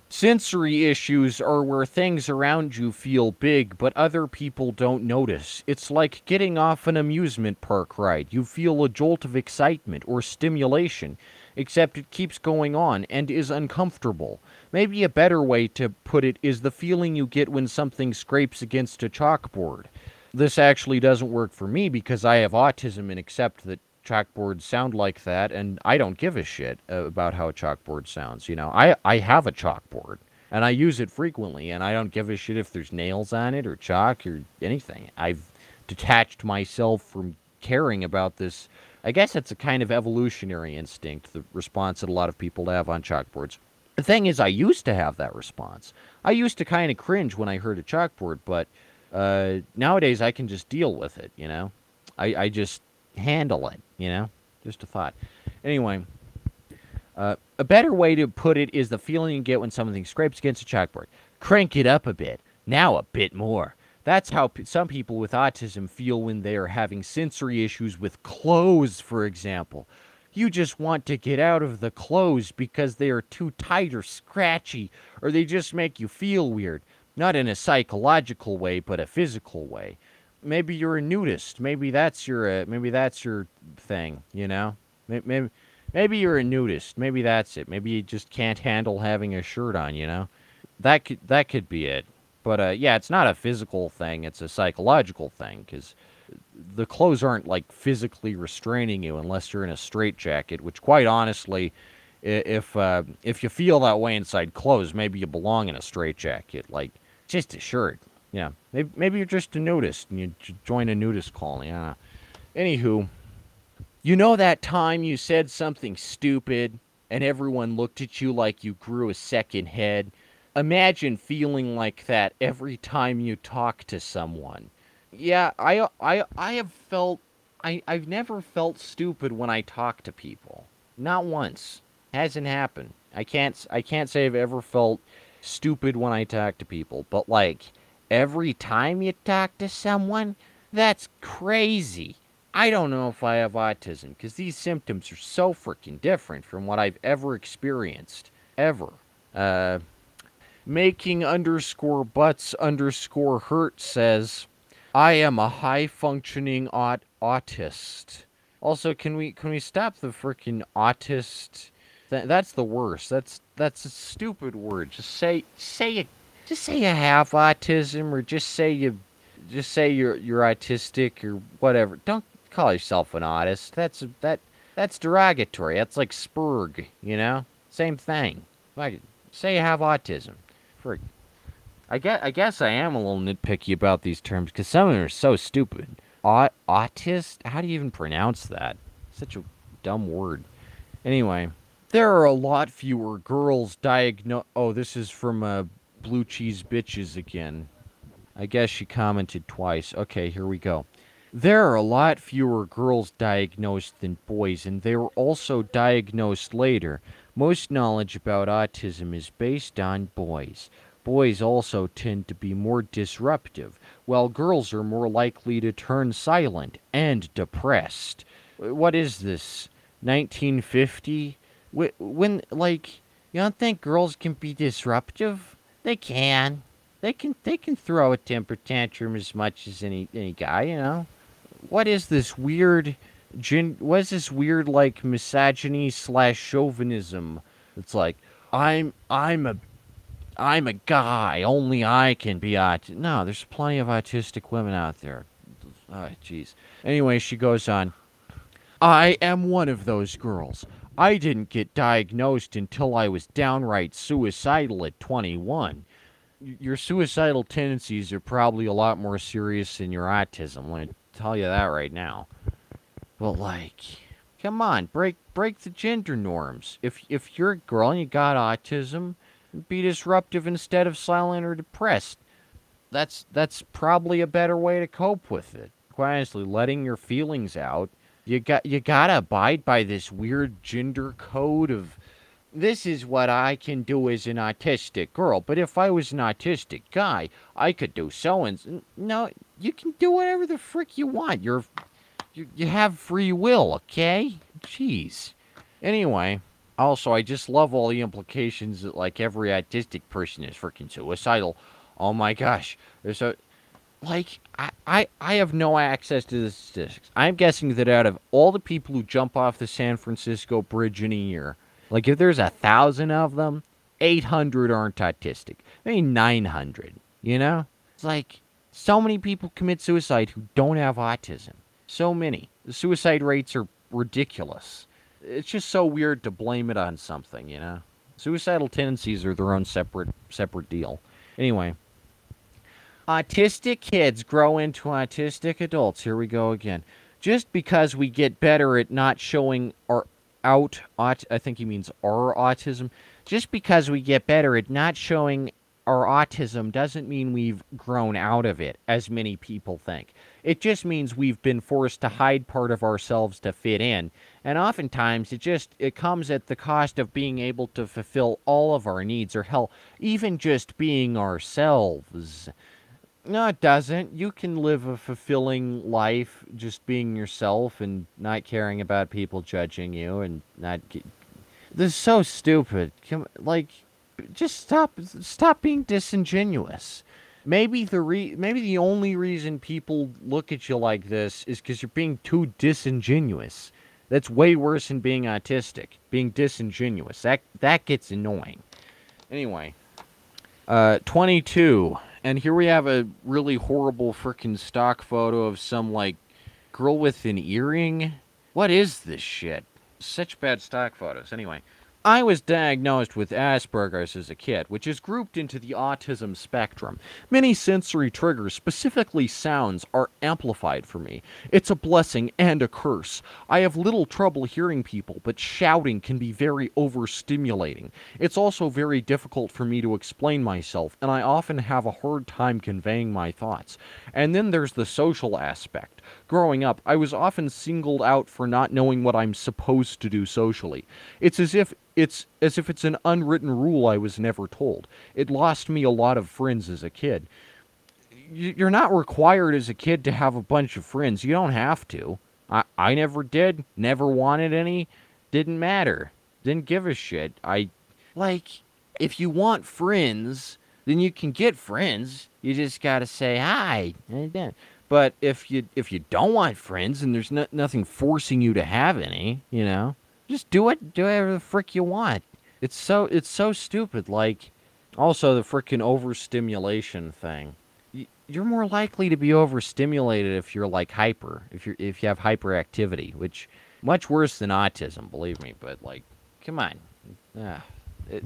Sensory issues are where things around you feel big, but other people don't notice. It's like getting off an amusement park ride. You feel a jolt of excitement or stimulation, except it keeps going on and is uncomfortable. Maybe a better way to put it is the feeling you get when something scrapes against a chalkboard. This actually doesn't work for me because I have autism and accept that chalkboards sound like that, and I don't give a shit about how a chalkboard sounds. You know, I, I have a chalkboard and I use it frequently, and I don't give a shit if there's nails on it or chalk or anything. I've detached myself from caring about this. I guess it's a kind of evolutionary instinct, the response that a lot of people have on chalkboards. The thing is, I used to have that response. I used to kind of cringe when I heard a chalkboard, but uh, nowadays I can just deal with it, you know? I, I just handle it, you know? Just a thought. Anyway, uh, a better way to put it is the feeling you get when something scrapes against a chalkboard. Crank it up a bit. Now a bit more. That's how p- some people with autism feel when they are having sensory issues with clothes, for example. You just want to get out of the clothes because they are too tight or scratchy, or they just make you feel weird. Not in a psychological way, but a physical way maybe you're a nudist. Maybe that's your uh, maybe that's your thing. You know, maybe maybe you're a nudist. Maybe that's it. Maybe you just can't handle having a shirt on. You know, that could that could be it. But uh, yeah, it's not a physical thing. It's a psychological thing because the clothes aren't like physically restraining you unless you're in a straitjacket. Which, quite honestly, if uh, if you feel that way inside clothes, maybe you belong in a straitjacket. Like just a shirt. Yeah, maybe, maybe you're just a nudist and you join a nudist colony. Uh, anywho, you know that time you said something stupid and everyone looked at you like you grew a second head? Imagine feeling like that every time you talk to someone. Yeah, I I I have felt I I've never felt stupid when I talk to people. Not once. Hasn't happened. I can't I can't say I've ever felt stupid when I talk to people, but like every time you talk to someone? That's crazy. I don't know if I have autism because these symptoms are so freaking different from what I've ever experienced. Ever. Uh, making underscore butts underscore hurt says, I am a high functioning aut- autist. Also, can we can we stop the freaking autist? Th- that's the worst. That's that's a stupid word. Just say say it just say you have autism or just say you just say you're you're autistic or whatever. Don't call yourself an autist. That's that that's derogatory. That's like spurg, you know? Same thing. Like say you have autism. For I guess I guess I am a little nitpicky about these terms because some of them are so stupid. Aut- autist? How do you even pronounce that? Such a dumb word. Anyway, there are a lot fewer girls diagnosed. Oh, this is from a blue cheese bitches again. I guess she commented twice. Okay, here we go. There are a lot fewer girls diagnosed than boys, and they were also diagnosed later. Most knowledge about autism is based on boys. Boys also tend to be more disruptive, while girls are more likely to turn silent and depressed. What is this? 1950? When, like, you don't think girls can be disruptive? They can. They can they can throw a temper tantrum as much as any any guy, you know. What is this weird gen what is this weird like misogyny slash chauvinism? It's like I'm I'm a I'm a guy, only I can be autistic. No, there's plenty of autistic women out there. Oh, jeez. Anyway, she goes on. I am one of those girls. I didn't get diagnosed until I was downright suicidal at 21. Your suicidal tendencies are probably a lot more serious than your autism. Going to tell you that right now. But like, come on, break break the gender norms. If if you're a girl and you got autism, be disruptive instead of silent or depressed. That's that's probably a better way to cope with it. Quite honestly, letting your feelings out you got you gotta abide by this weird gender code of this is what I can do as an autistic girl. But if I was an autistic guy, I could do so and no. You can do whatever the frick you want. You're you, you have free will, okay? Jeez. Anyway, Also, I just love all the implications that like every autistic person is freaking suicidal. Oh my gosh. There's a like I, I I have no access to the statistics. I'm guessing that out of all the people who jump off the San Francisco Bridge in a year, like if there's a thousand of them, 800 aren't autistic. Maybe 900. You know, it's like so many people commit suicide who don't have autism. So many. The suicide rates are ridiculous. It's just so weird to blame it on something. You know, suicidal tendencies are their own separate separate deal. Anyway, autistic kids grow into autistic adults. Here we go again. Just because we get better at not showing our out, aut- I think he means our autism. Just because we get better at not showing our autism doesn't mean we've grown out of it, as many people think. It just means we've been forced to hide part of ourselves to fit in. And oftentimes it just it comes at the cost of being able to fulfill all of our needs or hell, even just being ourselves. No, it doesn't. You can live a fulfilling life just being yourself and not caring about people judging you and not. Get... This is so stupid. Like, just stop. Stop being disingenuous. Maybe the re- maybe the only reason people look at you like this is because you're being too disingenuous. That's way worse than being autistic. Being disingenuous. That that gets annoying. Anyway, uh, 22. And here we have a really horrible freaking stock photo of some like girl with an earring. What is this shit? Such bad stock photos. Anyway, I was diagnosed with Asperger's as a kid, which is grouped into the autism spectrum. Many sensory triggers, specifically sounds, are amplified for me. It's a blessing and a curse. I have little trouble hearing people, but shouting can be very overstimulating. It's also very difficult for me to explain myself, and I often have a hard time conveying my thoughts. And then there's the social aspect. Growing up, I was often singled out for not knowing what I'm supposed to do socially. It's as if it's as if it's an unwritten rule I was never told. It lost me a lot of friends as a kid. You're not required as a kid to have a bunch of friends. You don't have to. I, I never did, never wanted any, didn't matter, didn't give a shit. I, like, if you want friends, then you can get friends. You just gotta say hi. But if you if you don't want friends and there's no, nothing forcing you to have any, you know, just do it. Do whatever the frick you want. It's so it's so stupid. Like, also the freaking overstimulation thing. You're more likely to be overstimulated if you're like hyper, if you're if you have hyperactivity, which much worse than autism, believe me. But like, come on, ah, it,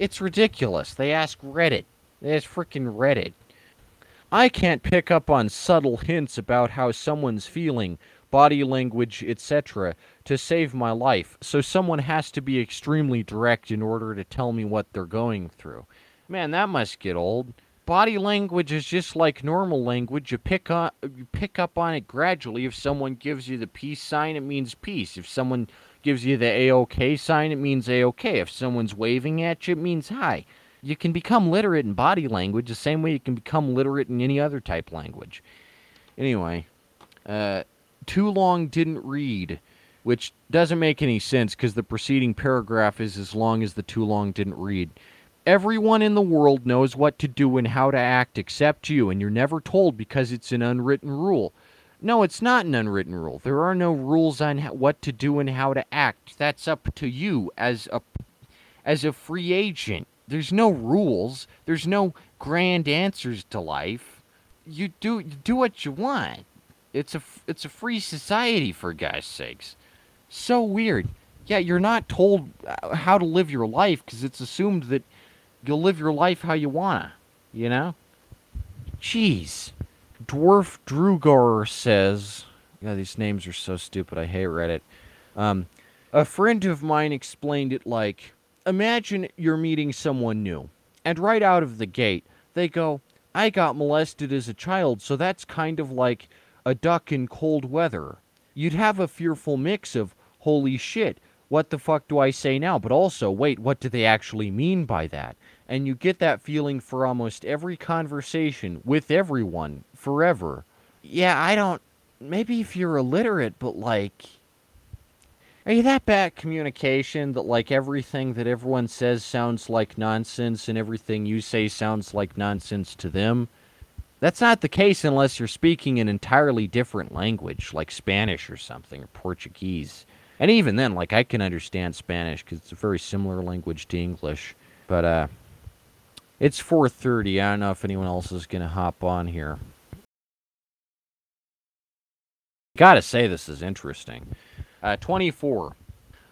it's ridiculous. They ask Reddit. They ask freaking Reddit. I can't pick up on subtle hints about how someone's feeling body language, etc., to save my life. So someone has to be extremely direct in order to tell me what they're going through. Man, that must get old. Body language is just like normal language. You pick up, you pick up on it gradually. If someone gives you the peace sign, it means peace. If someone gives you the A-OK sign, it means A-OK. If someone's waving at you, it means hi. You can become literate in body language the same way you can become literate in any other type language. Anyway, uh, too long didn't read, which doesn't make any sense because the preceding paragraph is as long as the too long didn't read. Everyone in the world knows what to do and how to act except you, and you're never told because it's an unwritten rule. No, it's not an unwritten rule. There are no rules on what to do and how to act. That's up to you as a as a free agent. There's no rules. There's no grand answers to life. You do do what you want. It's a it's a free society for guys' sakes. So weird. Yeah, you're not told uh, how to live your life because it's assumed that you'll live your life how you wanna. You know. Jeez. Dwarf Drugor says, "Yeah, these names are so stupid. I hate Reddit." Um, a friend of mine explained it like, imagine you're meeting someone new, and right out of the gate, they go, "I got molested as a child, so that's kind of like." A duck in cold weather. You'd have a fearful mix of, holy shit, what the fuck do I say now? But also, wait, what do they actually mean by that? And you get that feeling for almost every conversation with everyone forever. Yeah, I don't. Maybe if you're illiterate, but like. Are you that bad at communication that like everything that everyone says sounds like nonsense and everything you say sounds like nonsense to them? That's not the case unless you're speaking an entirely different language, like Spanish or something, or Portuguese. And even then, like I can understand Spanish because it's a very similar language to English. But uh, it's 4:30. I don't know if anyone else is gonna hop on here. Gotta say, this is interesting. Uh, 24.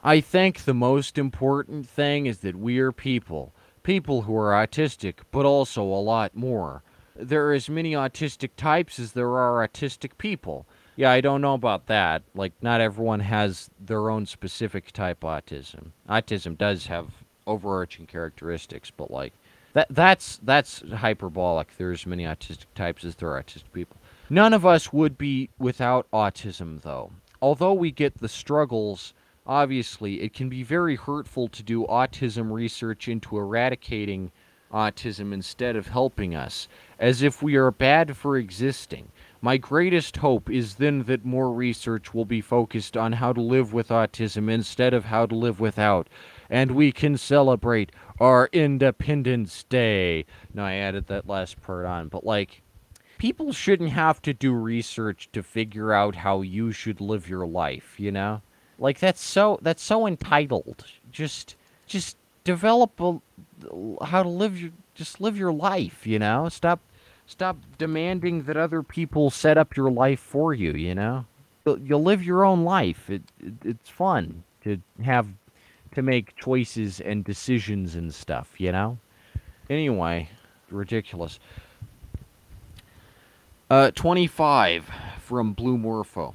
I think the most important thing is that we are people, people who are autistic, but also a lot more there are as many autistic types as there are autistic people. Yeah, I don't know about that. Like, not everyone has their own specific type of autism. Autism does have overarching characteristics, but like that that's that's hyperbolic. There's as many autistic types as there are autistic people. None of us would be without autism though. Although we get the struggles, obviously, it can be very hurtful to do autism research into eradicating autism instead of helping us as if we are bad for existing. My greatest hope is then that more research will be focused on how to live with autism instead of how to live without, and we can celebrate our Independence Day. Now, I added that last part on, but like, people shouldn't have to do research to figure out how you should live your life, you know? Like that's so that's so entitled. Just just develop a, how to live your just live your life, you know? Stop Stop demanding that other people set up your life for you, you know? You'll, you'll live your own life. It, it, it's fun to have to make choices and decisions and stuff, you know? Anyway, ridiculous. Uh, 25 from Blue Morpho.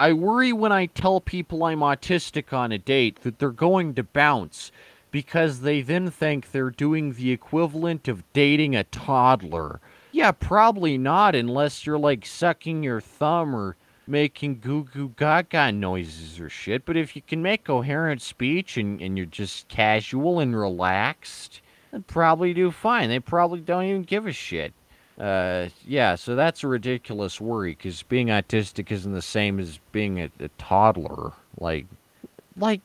I worry when I tell people I'm autistic on a date that they're going to bounce because they then think they're doing the equivalent of dating a toddler. Yeah, probably not unless you're like sucking your thumb or making goo goo gaga noises or shit. But if you can make coherent speech and, and you're just casual and relaxed, they'd probably do fine. They probably don't even give a shit. Uh, yeah, so that's a ridiculous worry because being autistic isn't the same as being a, a toddler. Like, like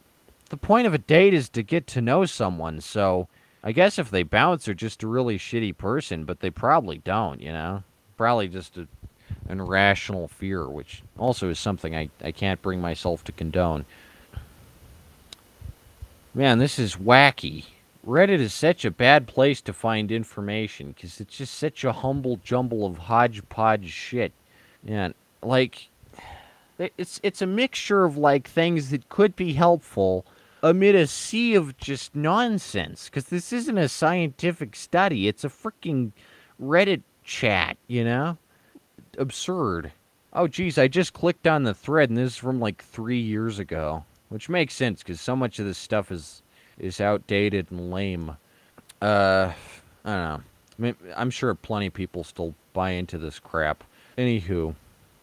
the point of a date is to get to know someone. So I guess if they bounce, they're just a really shitty person, but they probably don't, you know? Probably just a, an irrational fear, which also is something I, I can't bring myself to condone. Man, this is wacky. Reddit is such a bad place to find information because it's just such a humble jumble of hodgepodge shit. And, like, it's, it's a mixture of, like, things that could be helpful amid a sea of just nonsense because this isn't a scientific study. It's a freaking Reddit chat, you know? Absurd. Oh, geez, I just clicked on the thread and this is from like three years ago, which makes sense because so much of this stuff is is outdated and lame. Uh, I don't know. I mean, I'm sure plenty of people still buy into this crap. Anywho,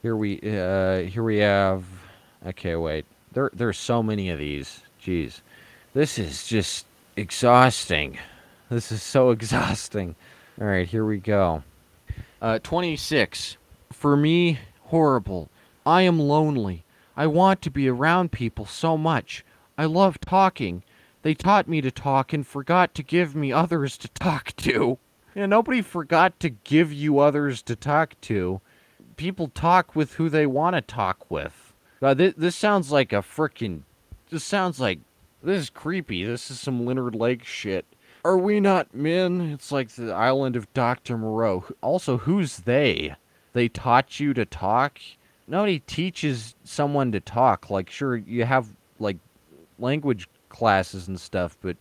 here we uh here we have. Okay, wait. There there's so many of these. Jeez. This is just exhausting. This is so (laughs) exhausting. All right, here we go. Uh, 26. For me, horrible. I am lonely. I want to be around people so much. I love talking. They taught me to talk and forgot to give me others to talk to. (laughs) Yeah, nobody forgot to give you others to talk to. People talk with who they want to talk with. Uh, th- this sounds like a freaking this sounds like this is creepy. This is some Leonard Lake shit. Are we not men? It's like the island of Dr. Moreau. Also, who's they? They taught you to talk? Nobody teaches someone to talk. Like, sure, you have, like, language classes and stuff, but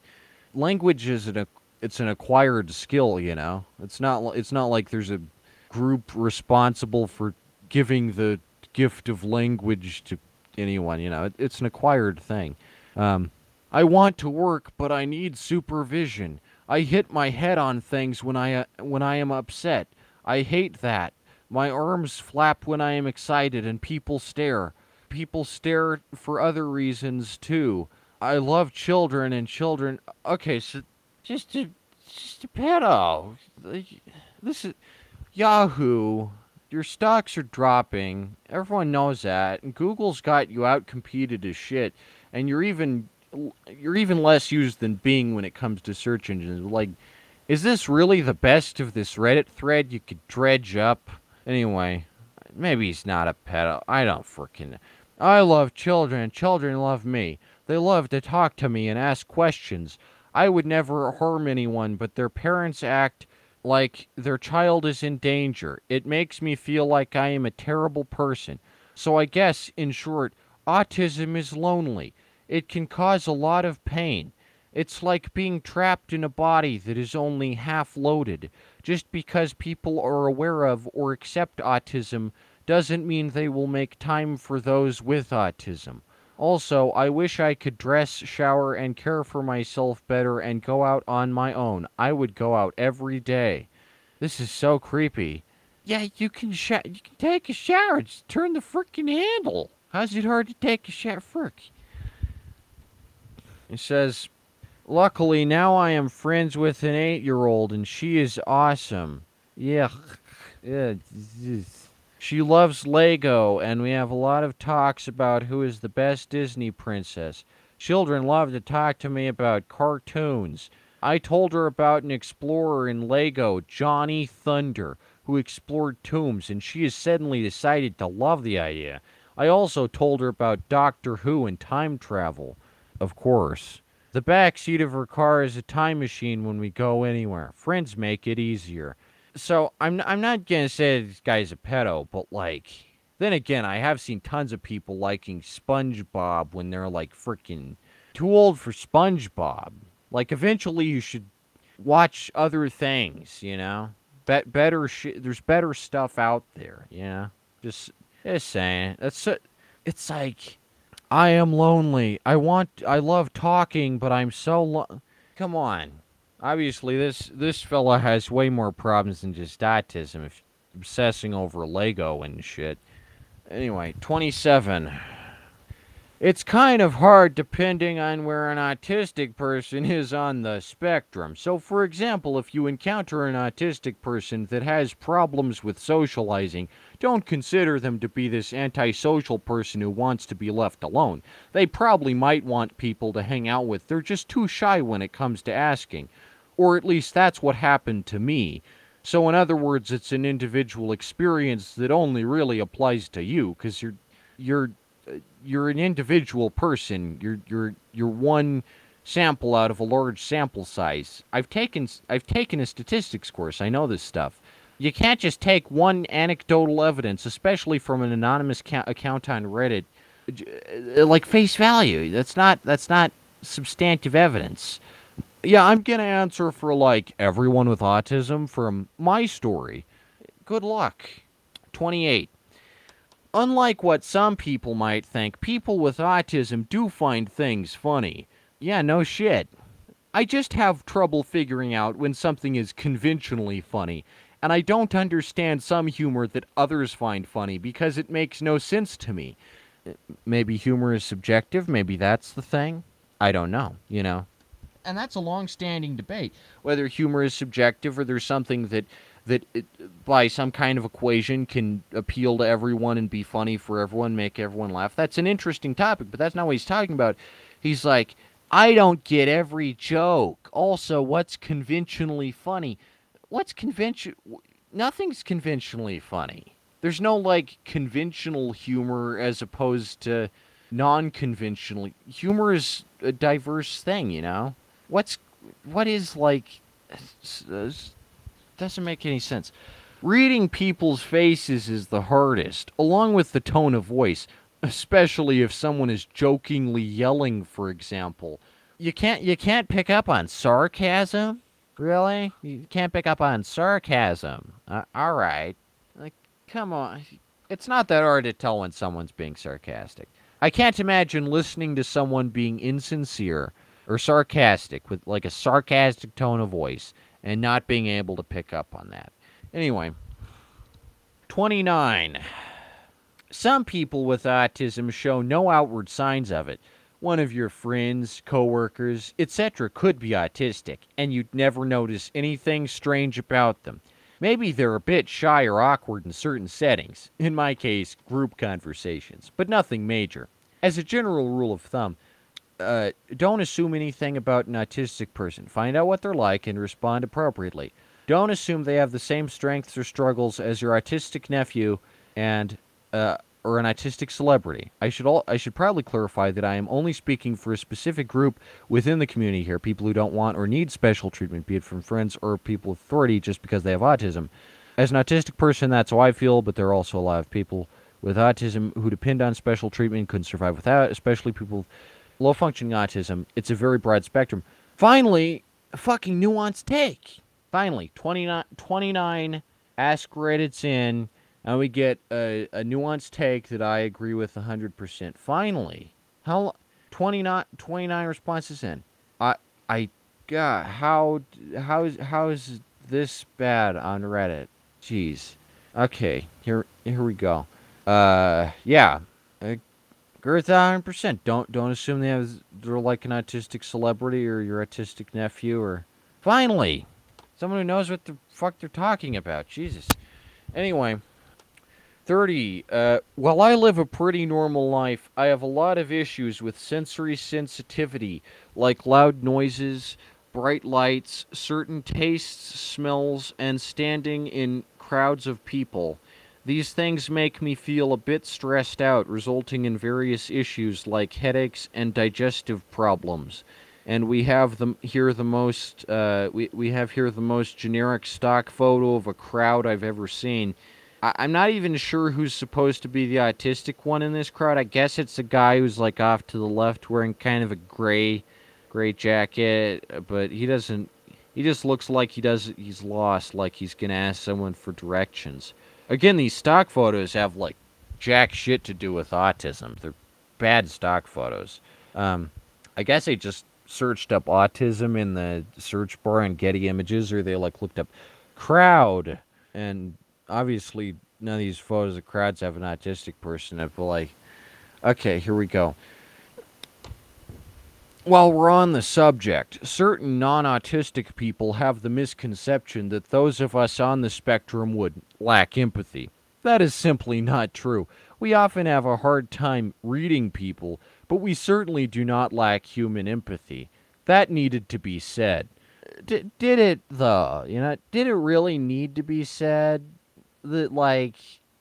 language is an, it's an acquired skill, you know? It's not, it's not like there's a group responsible for giving the gift of language to anyone. You know, it, it's an acquired thing. Um, I want to work, but I need supervision. I hit my head on things when I uh, when I am upset. I hate that. My arms flap when I am excited, and people stare. People stare for other reasons too. I love children and children. Okay, so just a just a pedo. This is Yahoo your stocks are dropping. Everyone knows that. And Google's got you out competed as shit. and you're even you're even less used than Bing when it comes to search engines. Like, is this really the best of this Reddit thread you could dredge up? Anyway, maybe he's not a pedo. I don't freaking. I love children. Children love me. They love to talk to me and ask questions. I would never harm anyone, but their parents act like their child is in danger. It makes me feel like I am a terrible person. So I guess, in short, autism is lonely. It can cause a lot of pain. It's like being trapped in a body that is only half loaded. Just because people are aware of or accept autism doesn't mean they will make time for those with autism. Also, I wish I could dress, shower, and care for myself better and go out on my own. I would go out every day. This is so creepy. Yeah, you can sh- you can take a shower. Just turn the freaking handle. How's it hard to take a shower? Frick. It says, Luckily, now I am friends with an eight year old, and she is awesome. Yeah. (laughs) yeah. She loves Lego, and we have a lot of talks about who is the best Disney princess. Children love to talk to me about cartoons. I told her about an explorer in Lego, Johnny Thunder, who explored tombs, and she has suddenly decided to love the idea. I also told her about Doctor Who and time travel. Of course. The back seat of her car is a time machine when we go anywhere. Friends make it easier so I'm I'm not gonna say this guy's a pedo, but like then again, I have seen tons of people liking SpongeBob when they're like freaking too old for SpongeBob. Like eventually you should watch other things, you know. Bet better sh- there's better stuff out there, you know. Just just saying. That's it's like I am lonely. I want I love talking, but I'm so lo- Come on obviously this this fella has way more problems than just autism if obsessing over lego and shit anyway 27 it's kind of hard depending on where an autistic person is on the spectrum. So, for example, if you encounter an autistic person that has problems with socializing, don't consider them to be this antisocial person who wants to be left alone. They probably might want people to hang out with, they're just too shy when it comes to asking. Or at least that's what happened to me. So, in other words, it's an individual experience that only really applies to you because you're, you're, you're an individual person. You're, you're, you're one sample out of a large sample size. I've taken, I've taken a statistics course. I know this stuff. You can't just take one anecdotal evidence, especially from an anonymous ca- account on Reddit, like face value. That's not, that's not substantive evidence. Yeah, I'm going to answer for like everyone with autism from my story. Good luck. 28. Unlike what some people might think, people with autism do find things funny. Yeah, no shit. I just have trouble figuring out when something is conventionally funny, and I don't understand some humor that others find funny because it makes no sense to me. Maybe humor is subjective, maybe that's the thing. I don't know, you know and that's a long-standing debate whether humor is subjective or there's something that that it, by some kind of equation can appeal to everyone and be funny for everyone, make everyone laugh. That's an interesting topic, but that's not what he's talking about. He's like, I don't get every joke. Also, what's conventionally funny? What's convention? Nothing's conventionally funny. There's no like conventional humor as opposed to non-conventional humor is a diverse thing, you know what's what is like doesn't make any sense. Reading people's faces is the hardest, along with the tone of voice, especially if someone is jokingly yelling, for example. You can't you can't pick up on sarcasm, really. You can't pick up on sarcasm. Uh, all right, like come on, it's not that hard to tell when someone's being sarcastic. I can't imagine listening to someone being insincere or sarcastic with like a sarcastic tone of voice and not being able to pick up on that. Anyway, 29. Some people with autism show no outward signs of it. One of your friends, coworkers, etc. could be autistic, and you'd never notice anything strange about them. Maybe they're a bit shy or awkward in certain settings, in my case, group conversations, but nothing major. As a general rule of thumb, uh, don't assume anything about an autistic person. Find out what they're like and respond appropriately. Don't assume they have the same strengths or struggles as your autistic nephew and uh, or an autistic celebrity. I should all I should probably clarify that I am only speaking for a specific group within the community here, people who don't want or need special treatment, be it from friends or people with authority just because they have autism. As an autistic person, that's how I feel, but there are also a lot of people with autism who depend on special treatment, couldn't survive without, especially people low functioning autism. It's a very broad spectrum. Finally, a fucking nuanced take. Finally, 29, 29 ask Reddit's in and we get a, a nuanced take that I agree with 100%. Finally, how 29, 29 responses in. I I God, how how is how is this bad on Reddit? Jeez. Okay, here here we go. Uh, yeah, agree with 100. percent Don't don't assume they have they're like an autistic celebrity or your autistic nephew or. Finally, someone who knows what the fuck they're talking about. Jesus. Anyway. 30. Uh, while I live a pretty normal life, I have a lot of issues with sensory sensitivity, like loud noises, bright lights, certain tastes, smells, and standing in crowds of people. These things make me feel a bit stressed out, resulting in various issues like headaches and digestive problems. And we have the, here the most uh, we, we have here the most generic stock photo of a crowd I've ever seen I, am not even sure who's supposed to be the autistic one in this crowd. I guess it's the guy who's like off to the left wearing kind of a gray gray jacket, but he doesn't he just looks like he does he's lost, like he's gonna ask someone for directions. Again, these stock photos have like jack shit to do with autism. They're bad stock photos. Um, I guess they just searched up autism in the search bar on Getty Images, or they like looked up crowd and obviously none of these photos of crowds have an autistic person. Feel like, okay, here we go. While we're on the subject, certain non autistic people have the misconception that those of us on the spectrum would lack empathy. That is simply not true. We often have a hard time reading people, but we certainly do not lack human empathy. That needed to be said. D- did it, though? You know, did it really need to be said? that like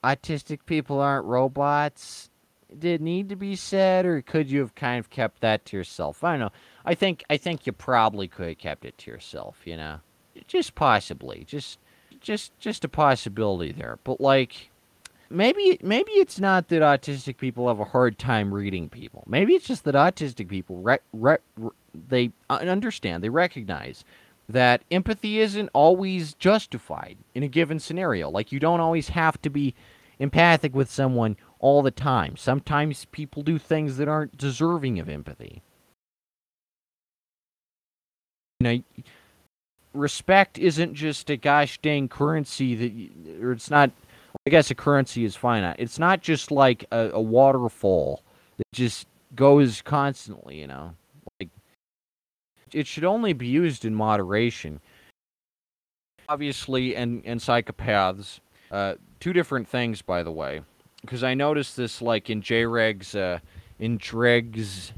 autistic people aren't robots did need to be said or could you have kind of kept that to yourself? I don't know. I think i think you probably could have kept it to yourself you know? Just possibly just just just a possibility there. But like maybe maybe it's not that autistic people have a hard time reading people. Maybe it's just that autistic people re- re- re- they understand they recognize that empathy isn't always justified in a given scenario. Like, you don't always have to be empathic with someone all the time. Sometimes people do things that aren't deserving of empathy. You know, respect isn't just a gosh dang currency that, or it's not, I guess a currency is finite. It's not just like a, a waterfall that just goes constantly, you know like it should only be used in moderation. Obviously, and and psychopaths, uh, two different things, by the way, because I noticed this like in JReg's uh, in JReg's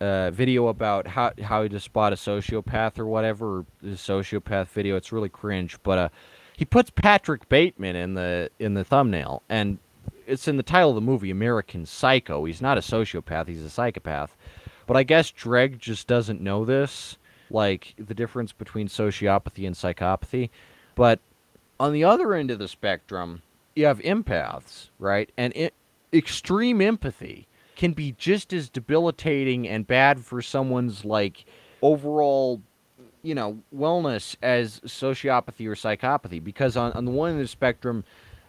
uh, video about how how to spot a sociopath or whatever, the sociopath video. It's really cringe, but uh, he puts Patrick Bateman in the in the thumbnail, and it's in the title of the movie, American Psycho. He's not a sociopath; he's a psychopath. But I guess Dreg just doesn't know this, like the difference between sociopathy and psychopathy. But on the other end of the spectrum, you have empaths, right? And it, extreme empathy can be just as debilitating and bad for someone's like overall you know wellness as sociopathy or psychopathy because on, on the one end of the spectrum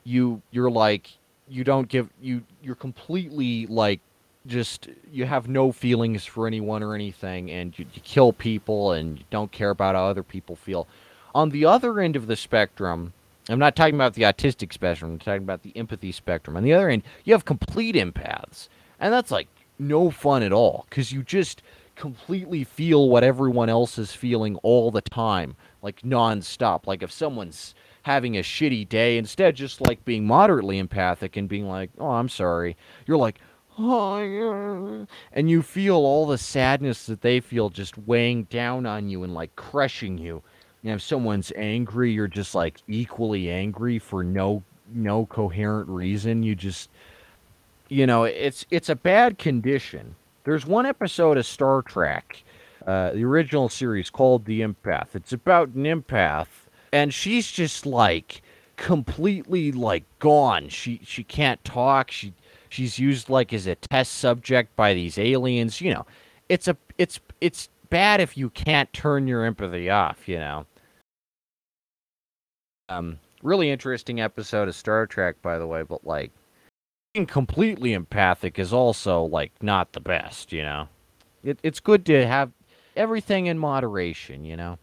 you you're like you don't give you you're completely like just you have no feelings for anyone or anything, and you, you kill people and you don't care about how other people feel. On the other end of the spectrum, I'm not talking about the autistic spectrum. I'm talking about the empathy spectrum. On the other end, you have complete empaths, and that's like no fun at all because you just completely feel what everyone else is feeling all the time, like nonstop. Like if someone's having a shitty day, instead just like being moderately empathic and being like, "Oh, I'm sorry," you're like, Oh and you feel all the sadness that they feel just weighing down on you and like crushing you. You know, if someone's angry, you're just like equally angry for no no coherent reason. You just you know, it's it's a bad condition. There's one episode of Star Trek, uh, the original series called The Empath. It's about an empath, and she's just like completely like gone. She she can't talk. She she's used like as a test subject by these aliens. You know, it's a it's it's bad if you can't turn your empathy off. You know. Um, really interesting episode of Star Trek, by the way. But like, being completely empathic is also like not the best. You know, it, it's good to have everything in moderation. You know.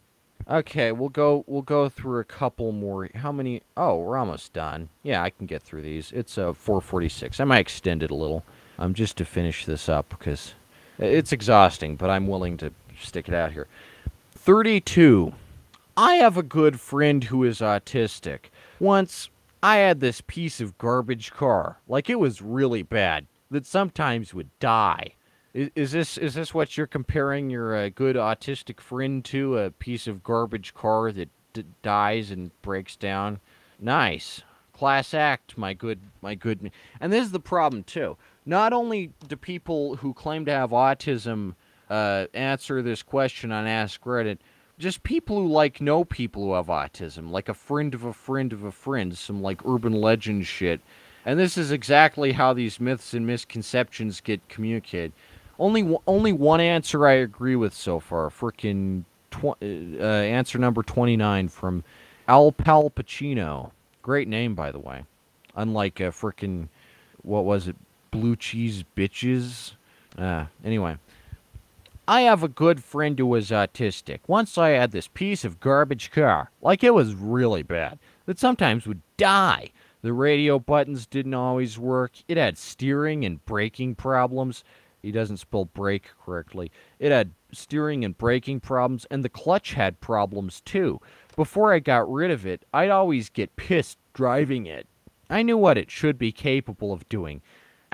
Okay, we'll go we'll go through a couple more. How many? Oh, we're almost done. Yeah, I can get through these. It's a uh, 446. I might extend it a little. Um just to finish this up because it's exhausting, but I'm willing to stick it out here. 32. I have a good friend who is autistic. Once I had this piece of garbage car, like it was really bad, that sometimes would die. Is, is this is this what you're comparing your uh, good autistic friend to? A piece of garbage car that d- dies and breaks down? Nice, class act, my good, my good. And this is the problem too. Not only do people who claim to have autism uh, answer this question on Ask Reddit, just people who like know people who have autism, like a friend of a friend of a friend, some like urban legend shit. And this is exactly how these myths and misconceptions get communicated. Only only one answer I agree with so far. Freaking tw- uh, answer number 29 from Al Palpacino. Great name, by the way. Unlike a freaking, what was it, blue cheese bitches? Uh, anyway. I have a good friend who was autistic. Once I had this piece of garbage car, like it was really bad, that sometimes would die. The radio buttons didn't always work. It had steering and braking problems. He doesn't spell brake correctly. It had steering and braking problems, and the clutch had problems too. Before I got rid of it, I'd always get pissed driving it. I knew what it should be capable of doing,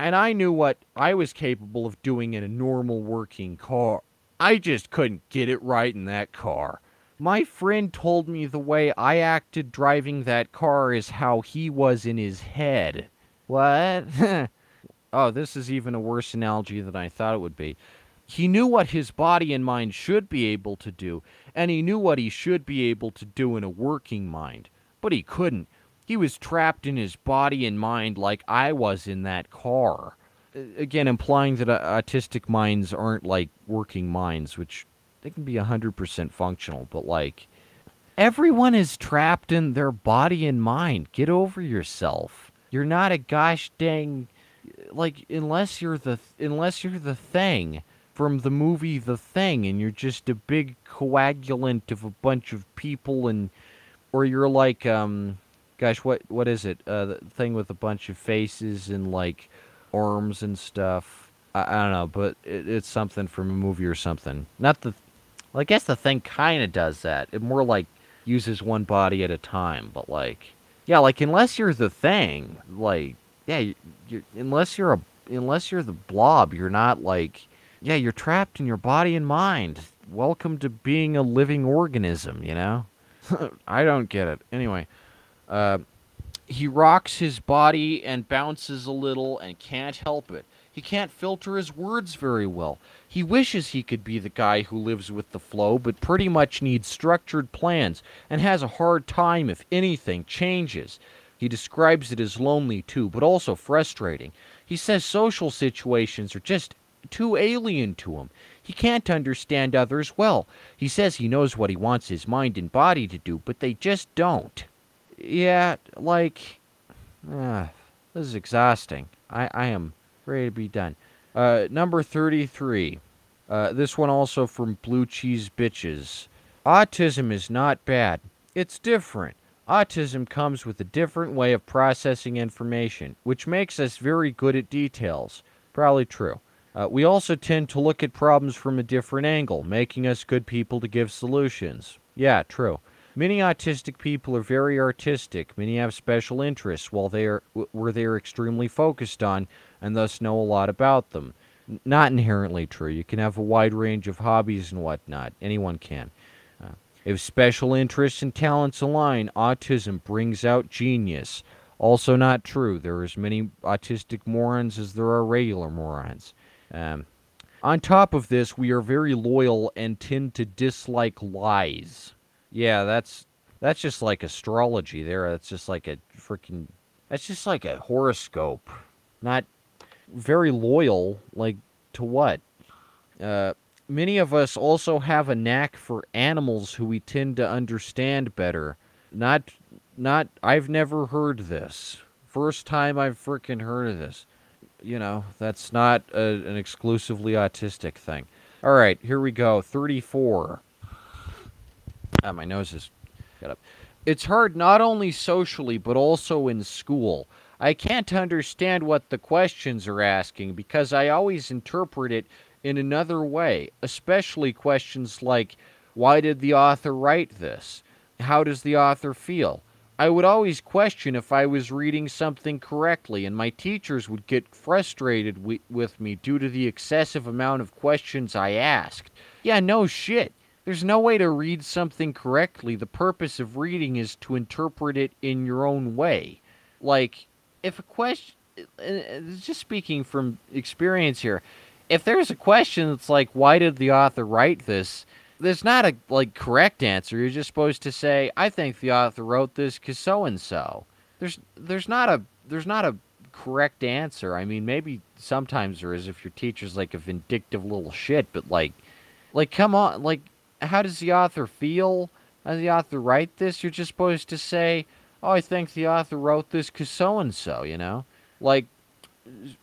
and I knew what I was capable of doing in a normal working car. I just couldn't get it right in that car. My friend told me the way I acted driving that car is how he was in his head. What? (laughs) Oh, this is even a worse analogy than I thought it would be. He knew what his body and mind should be able to do, and he knew what he should be able to do in a working mind. But he couldn't. He was trapped in his body and mind like I was in that car. Again, implying that uh, autistic minds aren't like working minds, which they can be 100% functional, but like everyone is trapped in their body and mind. Get over yourself. You're not a gosh dang like unless you're the unless you're the thing from the movie The Thing and you're just a big coagulant of a bunch of people and or you're like um gosh what what is it uh the thing with a bunch of faces and like arms and stuff I, I don't know but it, it's something from a movie or something not the well, I guess the thing kind of does that it more like uses one body at a time but like yeah like unless you're the thing like yeah, you, you, unless you're a unless you're the blob, you're not like yeah, you're trapped in your body and mind. Welcome to being a living organism, you know? (laughs) I don't get it. Anyway, uh, he rocks his body and bounces a little and can't help it. He can't filter his words very well. He wishes he could be the guy who lives with the flow, but pretty much needs structured plans and has a hard time if anything changes. He describes it as lonely too, but also frustrating. He says social situations are just too alien to him. He can't understand others well. He says he knows what he wants his mind and body to do, but they just don't. Yeah, like, uh, this is exhausting. I, I am ready to be done. Uh, number 33. Uh, this one also from Blue Cheese Bitches. Autism is not bad. It's different. Autism comes with a different way of processing information, which makes us very good at details. Probably true. Uh, we also tend to look at problems from a different angle, making us good people to give solutions. Yeah, true. Many autistic people are very artistic. Many have special interests while they are where they are extremely focused on and thus know a lot about them. Not inherently true. You can have a wide range of hobbies and whatnot. Anyone can. Uh, if special interests and talents align, autism brings out genius. Also, not true. There are as many autistic morons as there are regular morons. Um, on top of this, we are very loyal and tend to dislike lies. Yeah, that's that's just like astrology there. That's just like a freaking that's just like a horoscope. Not very loyal like to what? Uh many of us also have a knack for animals who we tend to understand better. Not not I've never heard this. First time I've freaking heard of this. You know, that's not a, an exclusively autistic thing. All right, here we go. 34. Ah, my nose is got up. It's hard not only socially but also in school. I can't understand what the questions are asking because I always interpret it in another way, especially questions like why did the author write this? How does the author feel? I would always question if I was reading something correctly, and my teachers would get frustrated wi- with me due to the excessive amount of questions I asked. Yeah, no shit. There's no way to read something correctly. The purpose of reading is to interpret it in your own way. Like, if a question, just speaking from experience here, if there's a question that's like, why did the author write this? There's not a like correct answer. You're just supposed to say, I think the author wrote this because so and so. There's there's not a there's not a correct answer. I mean, maybe sometimes there is if your teacher's like a vindictive little shit, but like, like come on, like how does the author feel? How does the author write this? You're just supposed to say, "Oh, I think the author wrote this because so and so." You know, like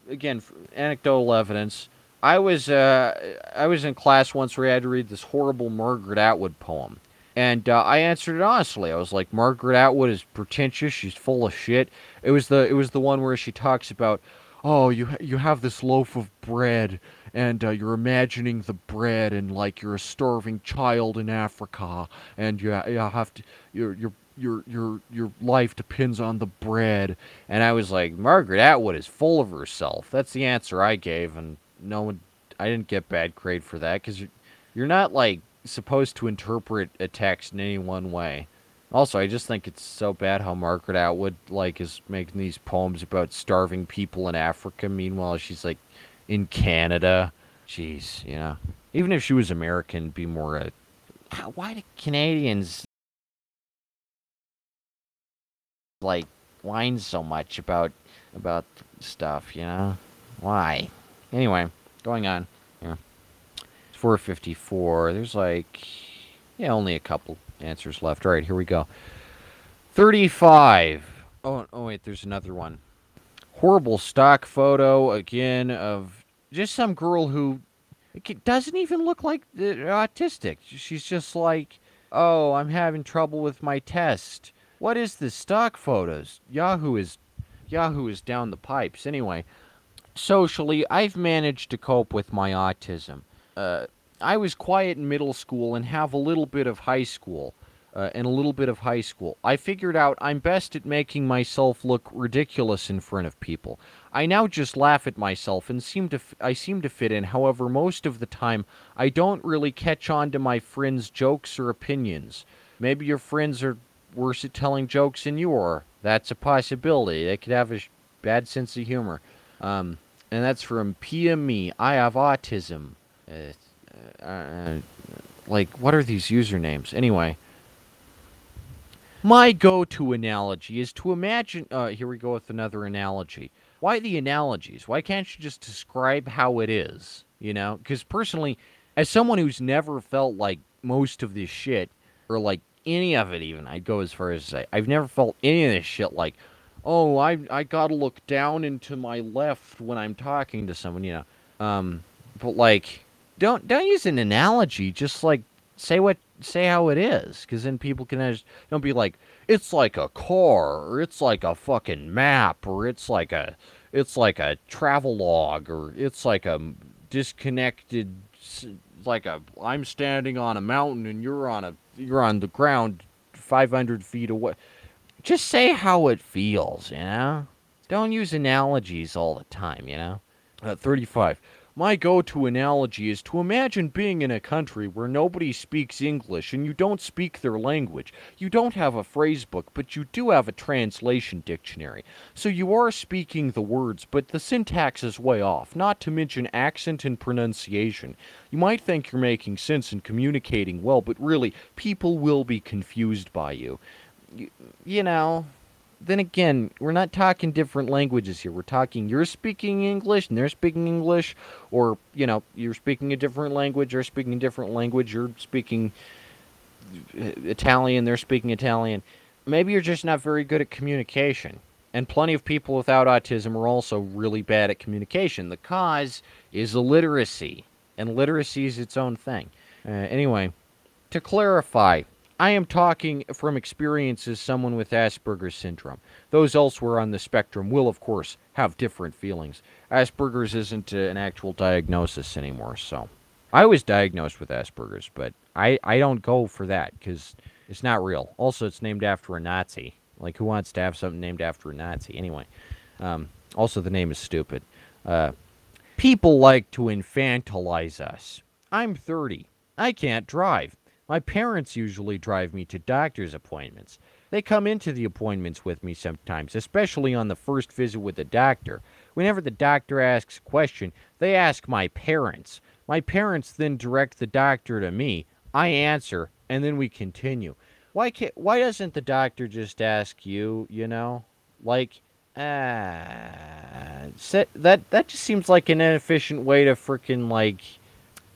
again, anecdotal evidence. I was uh, I was in class once where I had to read this horrible Margaret Atwood poem, and uh, I answered it honestly. I was like, Margaret Atwood is pretentious. She's full of shit. It was the it was the one where she talks about, oh, you you have this loaf of bread and uh, you're imagining the bread and like you're a starving child in Africa and you, you have to your your your your your life depends on the bread. And I was like Margaret Atwood is full of herself. That's the answer I gave and no one I didn't get bad grade for that cuz you're, you're not like supposed to interpret a text in any one way also I just think it's so bad how Margaret Atwood like is making these poems about starving people in Africa meanwhile she's like in Canada. Jeez, you know. Even if she was American, be more a. Why do Canadians like whine so much about about stuff? You know, why? Anyway, going on. Yeah, it's four fifty four. There's like yeah, only a couple answers left. All right, here we go. Thirty five. Oh, oh wait, there's another one horrible stock photo again of just some girl who doesn't even look like autistic. She's just like, "Oh, I'm having trouble with my test." What is this stock photos? Yahoo is Yahoo is down the pipes. Anyway, socially, I've managed to cope with my autism. Uh, I was quiet in middle school and have a little bit of high school uh, and a little bit of high school. I figured out I'm best at making myself look ridiculous in front of people. I now just laugh at myself and seem to f- I seem to fit in. However, most of the time I don't really catch on to my friends' jokes or opinions. Maybe your friends are worse at telling jokes than you are. That's a possibility. They could have a sh- bad sense of humor. Um, and that's from PME. I have autism. Uh, uh, uh, like, what are these usernames? Anyway, my go to analogy is to imagine. Uh, here we go with another analogy. Why the analogies? Why can't you just describe how it is? You know? Because personally, as someone who's never felt like most of this shit, or like any of it even, I'd go as far as to say, I've never felt any of this shit like, oh, I, I gotta look down into my left when I'm talking to someone, you know? Um, but like, don't don't use an analogy. Just like say what say how it is, because then people can just don't be like it's like a car, or it's like a fucking map, or it's like a it's like a travel log, or it's like a disconnected like a I'm standing on a mountain and you're on a you're on the ground 500 feet away. Just say how it feels, you know? Don't use analogies all the time, you know? Uh, 35. My go to analogy is to imagine being in a country where nobody speaks English and you don't speak their language. You don't have a phrase book, but you do have a translation dictionary. So you are speaking the words, but the syntax is way off, not to mention accent and pronunciation. You might think you're making sense and communicating well, but really, people will be confused by you. You, you know, then again, we're not talking different languages here. We're talking you're speaking English and they're speaking English, or you know, you're speaking a different language, they're speaking a different language, you're speaking Italian, they're speaking Italian. Maybe you're just not very good at communication. And plenty of people without autism are also really bad at communication. The cause is illiteracy, and literacy is its own thing. Uh, anyway, to clarify, I am talking from experience as someone with Asperger's syndrome. Those elsewhere on the spectrum will, of course, have different feelings. Asperger's isn't an actual diagnosis anymore, so. I was diagnosed with Asperger's, but I, I don't go for that because it's not real. Also, it's named after a Nazi. Like, who wants to have something named after a Nazi? Anyway, um, also, the name is stupid. Uh, people like to infantilize us. I'm 30. I can't drive. My parents usually drive me to doctor's appointments. They come into the appointments with me sometimes, especially on the first visit with the doctor. Whenever the doctor asks a question, they ask my parents. My parents then direct the doctor to me. I answer, and then we continue. Why can't, why doesn't the doctor just ask you, you know? Like, ah, uh, that that just seems like an inefficient way to freaking like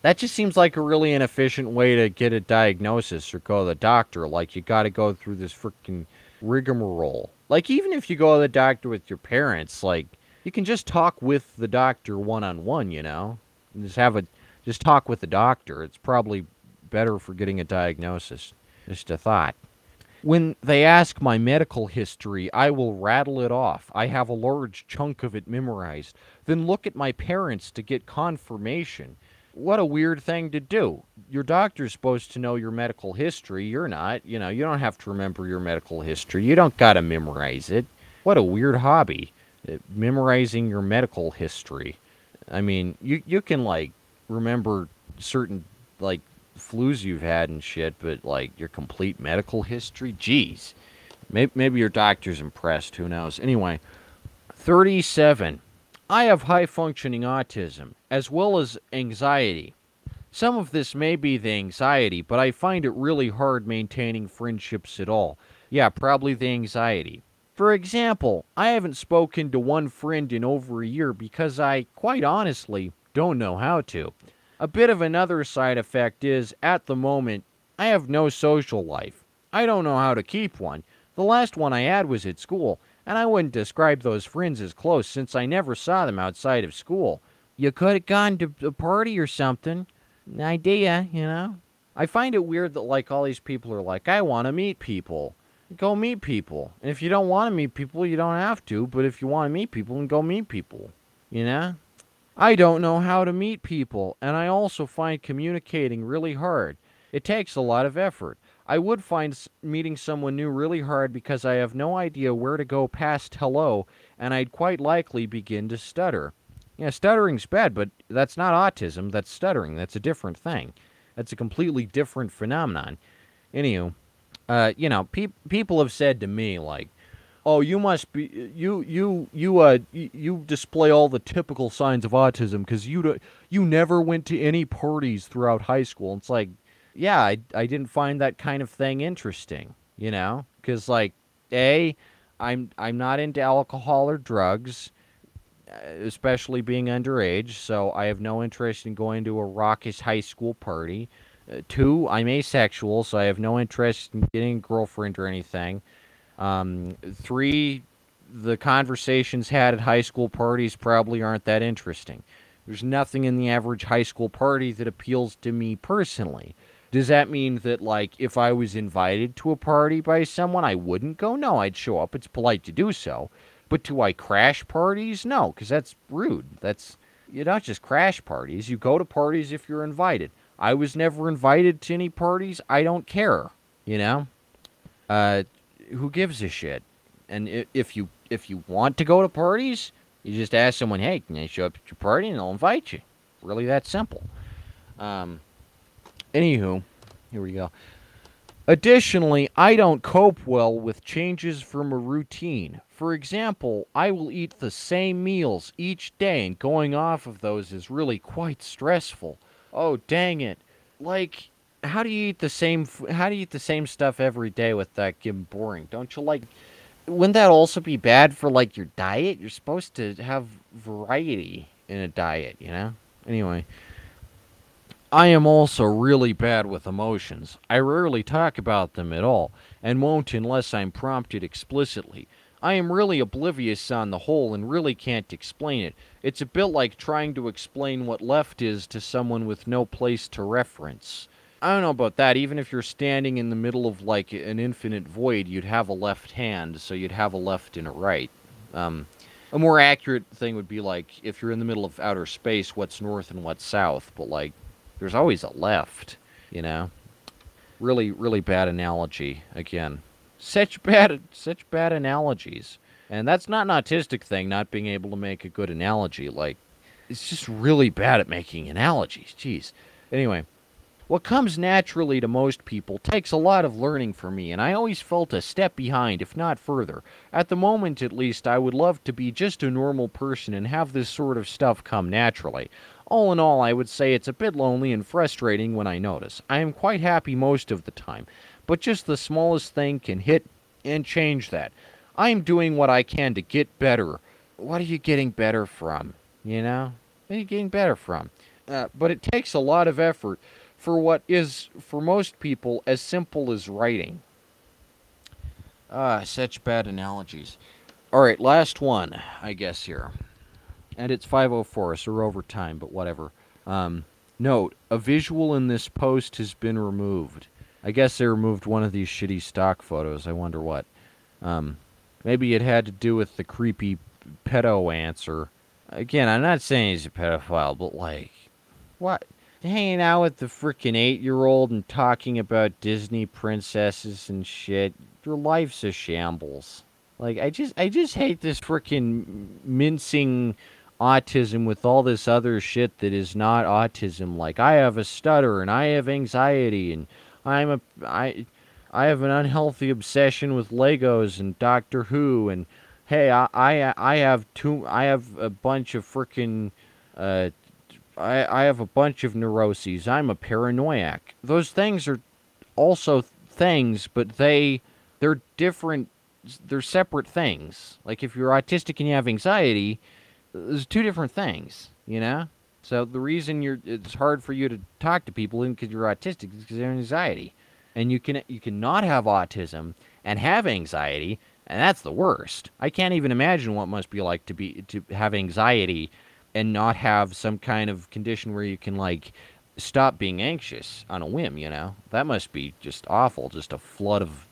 that just seems like a really inefficient way to get a diagnosis or go to the doctor. Like, you got to go through this freaking rigmarole. Like, even if you go to the doctor with your parents, like, you can just talk with the doctor one on one, you know? And just have a, just talk with the doctor. It's probably better for getting a diagnosis. Just a thought. When they ask my medical history, I will rattle it off. I have a large chunk of it memorized. Then look at my parents to get confirmation. What a weird thing to do. Your doctor's supposed to know your medical history. You're not. You know, you don't have to remember your medical history. You don't got to memorize it. What a weird hobby. Uh, memorizing your medical history. I mean, you you can like remember certain like flus you've had and shit, but like your complete medical history, jeez. Maybe, maybe your doctor's impressed. Who knows? Anyway, 37. I have high functioning autism, as well as anxiety. Some of this may be the anxiety, but I find it really hard maintaining friendships at all. Yeah, probably the anxiety. For example, I haven't spoken to one friend in over a year because I, quite honestly, don't know how to. A bit of another side effect is, at the moment, I have no social life. I don't know how to keep one. The last one I had was at school, and I wouldn't describe those friends as close since I never saw them outside of school. You could have gone to a party or something. An idea, you know? I find it weird that, like, all these people are like, I want to meet people. Go meet people. And if you don't want to meet people, you don't have to. But if you want to meet people, then go meet people. You know? I don't know how to meet people, and I also find communicating really hard. It takes a lot of effort. I would find meeting someone new really hard because I have no idea where to go past hello, and I'd quite likely begin to stutter. Yeah, stuttering's bad, but that's not autism. That's stuttering. That's a different thing. That's a completely different phenomenon. Anywho, uh, you know, pe- people have said to me like, "Oh, you must be you you you uh you display all the typical signs of autism because you you never went to any parties throughout high school." And it's like, yeah, I, I didn't find that kind of thing interesting, you know, because like, a, I'm I'm not into alcohol or drugs, especially being underage, so I have no interest in going to a raucous high school party. Uh, two, I'm asexual, so I have no interest in getting a girlfriend or anything. Um, three, the conversations had at high school parties probably aren't that interesting. There's nothing in the average high school party that appeals to me personally. Does that mean that, like, if I was invited to a party by someone, I wouldn't go? No, I'd show up. It's polite to do so. But do I crash parties? No, because that's rude. That's, you not just crash parties. You go to parties if you're invited. I was never invited to any parties. I don't care, you know? Uh, who gives a shit? And if you if you want to go to parties, you just ask someone, "Hey, can I show up at your party?" and they'll invite you. Really that simple. Um, anywho, here we go. Additionally, I don't cope well with changes from a routine. For example, I will eat the same meals each day, and going off of those is really quite stressful. Oh, dang it. Like, how do you eat the same how do you eat the same stuff every day with that getting boring? Don't you like wouldn't that also be bad for like your diet? You're supposed to have variety in a diet, you know? Anyway, I am also really bad with emotions. I rarely talk about them at all, and won't unless I'm prompted explicitly. I am really oblivious on the whole and really can't explain it. It's a bit like trying to explain what left is to someone with no place to reference. I don't know about that. Even if you're standing in the middle of like an infinite void, you'd have a left hand, so you'd have a left and a right. Um, a more accurate thing would be like if you're in the middle of outer space, what's north and what's south. But like, there's always a left, you know. Really, really bad analogy. Again, such bad, such bad analogies, and that's not an autistic thing. Not being able to make a good analogy, like, it's just really bad at making analogies. Jeez. Anyway. What comes naturally to most people takes a lot of learning for me, and I always felt a step behind, if not further. At the moment, at least, I would love to be just a normal person and have this sort of stuff come naturally. All in all, I would say it's a bit lonely and frustrating when I notice. I am quite happy most of the time, but just the smallest thing can hit and change that. I am doing what I can to get better. What are you getting better from? You know? What are you getting better from? Uh, but it takes a lot of effort for what is, for most people, as simple as writing. Ah, such bad analogies. All right, last one, I guess here. And it's 504, so we're over time, but whatever. Um, note, a visual in this post has been removed. I guess they removed one of these shitty stock photos. I wonder what. Um, maybe it had to do with the creepy pedo answer. Again, I'm not saying he's a pedophile, but like, what? hanging out with the freaking eight year old and talking about Disney princesses and shit. Your life's a shambles. Like I just I just hate this freaking mincing autism with all this other shit that is not autism. Like I have a stutter and I have anxiety and I'm a I I have an unhealthy obsession with Legos and Doctor Who and hey I I, I have two I have a bunch of freaking uh I, I have a bunch of neuroses. I'm a paranoiac. Those things are also things, but they they're different. They're separate things. Like if you're autistic and you have anxiety, there's two different things. You know. So the reason you're it's hard for you to talk to people because you're autistic is because you have anxiety, and you can you cannot have autism and have anxiety, and that's the worst. I can't even imagine what must be like to be to have anxiety and not have some kind of condition where you can like stop being anxious on a whim, you know? That must be just awful, just a flood of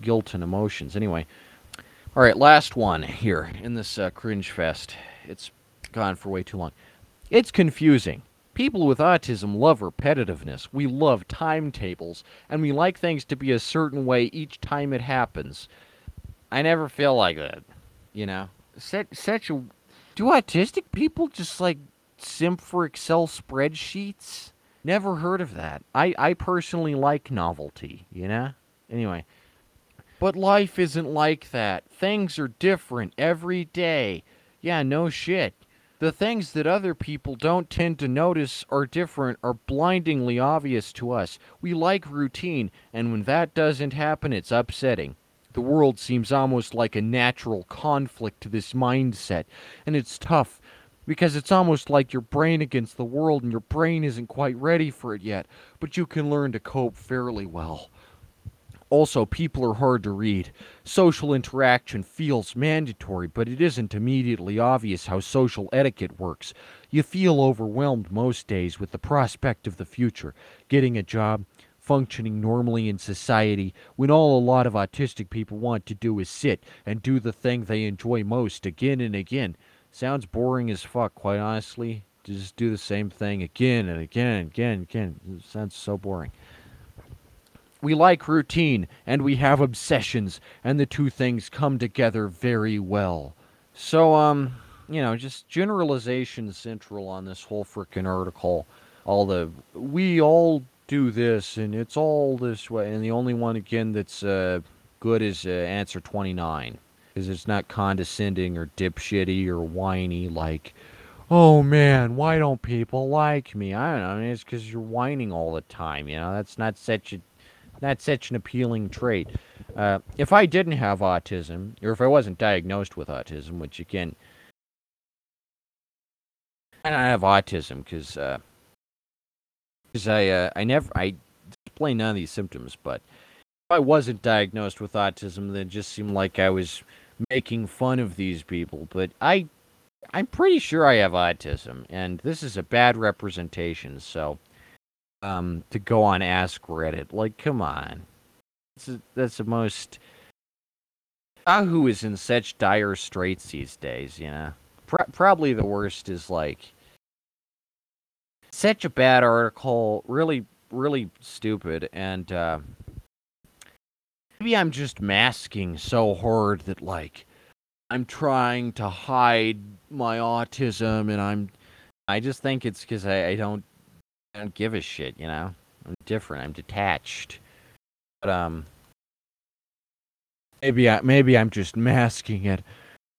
guilt and emotions. Anyway, all right, last one here in this uh, cringe fest. It's gone for way too long. It's confusing. People with autism love repetitiveness. We love timetables, and we like things to be a certain way each time it happens. I never feel like that, you know? Such, such a do autistic people just like simp for Excel spreadsheets? Never heard of that. I, I personally like novelty, you know? Anyway. But life isn't like that. Things are different every day. Yeah, no shit. The things that other people don't tend to notice are different are blindingly obvious to us. We like routine, and when that doesn't happen, it's upsetting. The world seems almost like a natural conflict to this mindset, and it's tough because it's almost like your brain against the world, and your brain isn't quite ready for it yet, but you can learn to cope fairly well. Also, people are hard to read. Social interaction feels mandatory, but it isn't immediately obvious how social etiquette works. You feel overwhelmed most days with the prospect of the future getting a job, functioning normally in society, when all a lot of autistic people want to do is sit and do the thing they enjoy most again and again. Sounds boring as fuck, quite honestly. To just do the same thing again and again and again and again. It sounds so boring. We like routine and we have obsessions, and the two things come together very well. So, um, you know, just generalization central on this whole frickin' article. All the we all do this and it's all this way, and the only one again that's uh, good is uh, answer 29 because it's not condescending or dipshitty or whiny like, oh man, why don't people like me? I don't know. I mean, it's because you're whining all the time. You know, that's not such a not such an appealing trait. Uh, if I didn't have autism, or if I wasn't diagnosed with autism, which again, I don't have autism because uh, I uh, I never I display none of these symptoms, but if I wasn't diagnosed with autism, then it just seemed like I was making fun of these people. But I I'm pretty sure I have autism, and this is a bad representation. So um, to go on Ask Reddit. Like, come on. That's, a, that's the most. Yahoo is in such dire straits these days, you know? Pro- probably the worst is like. Such a bad article, really, really stupid, and uh, maybe I'm just masking so hard that like I'm trying to hide my autism, and I'm. I just think it's because I, I don't I don't give a shit, you know. I'm different. I'm detached. But um, maybe I maybe I'm just masking it,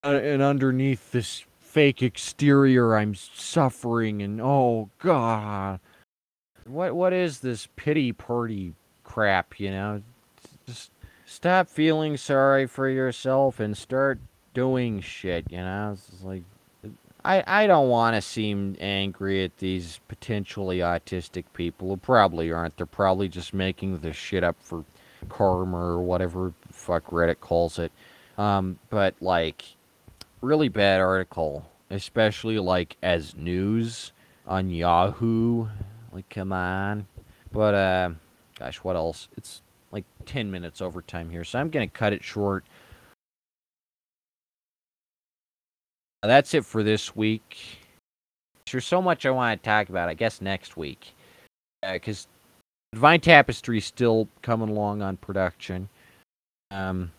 uh, and underneath this fake exterior, I'm suffering. And oh god, what what is this pity party crap? You know, just stop feeling sorry for yourself and start doing shit. You know, it's like I, I don't want to seem angry at these potentially autistic people who probably aren't. They're probably just making this shit up for karma or whatever fuck Reddit calls it. Um, but like, really bad article, especially like as news on Yahoo. Like, come on. But uh, gosh, what else? It's like 10 minutes overtime here, so I'm gonna cut it short. That's it for this week. There's so much I want to talk about. I guess next week, because uh, Divine Tapestry is still coming along on production. Um,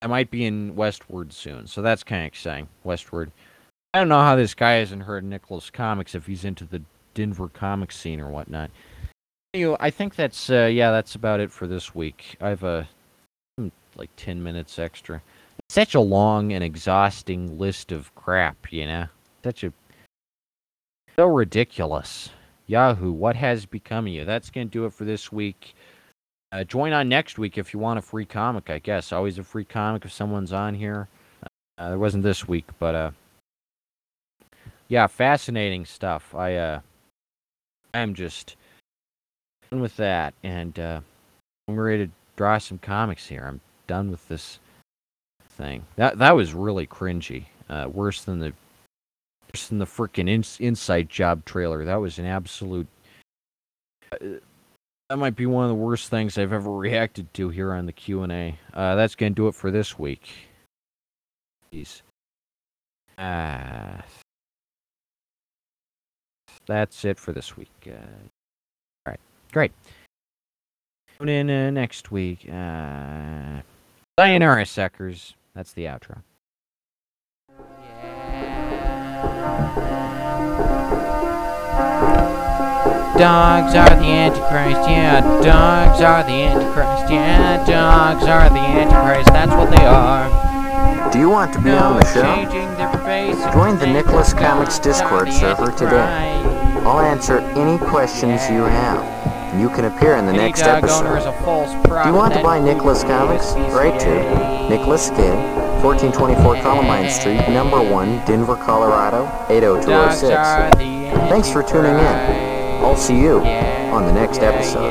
I might be in Westword soon, so that's kind of exciting. Westword. I don't know how this guy hasn't heard Nicholas Comics if he's into the Denver comic scene or whatnot. Anyway, I think that's uh, yeah, that's about it for this week. I have a hmm, like ten minutes extra such a long and exhausting list of crap, you know? Such a. So ridiculous. Yahoo, what has become of you? That's going to do it for this week. Uh, join on next week if you want a free comic, I guess. Always a free comic if someone's on here. Uh, there wasn't this week, but uh, yeah, fascinating stuff. I uh, I'm just done with that, and uh, I'm ready to draw some comics here. I'm done with this thing. That that was really cringy. Uh, worse than the worse than the freaking in, Inside Job trailer. That was an absolute. Uh, that might be one of the worst things I've ever (laughs) reacted to here on the Q and A. Uh, that's gonna do it for this week. Jeez. Ah. That's it for this week. Uh, all right, great. Tune in uh, next week. Uh, sayonara, suckers. That's the outro. Dogs are the Antichrist, yeah. Dogs are the Antichrist, yeah. Dogs are the Antichrist, that's what they are. Do you want to be no on the show? Join the Nicholas Comics Discord server today. I'll answer any questions you have. You can appear in the Any next episode. Do you want to buy Nicholas Comics? Write to Nicholas Skid, 1424 Columbine Street, number 1, Denver, Colorado, 80206. Thanks for tuning in. I'll see you on the next episode.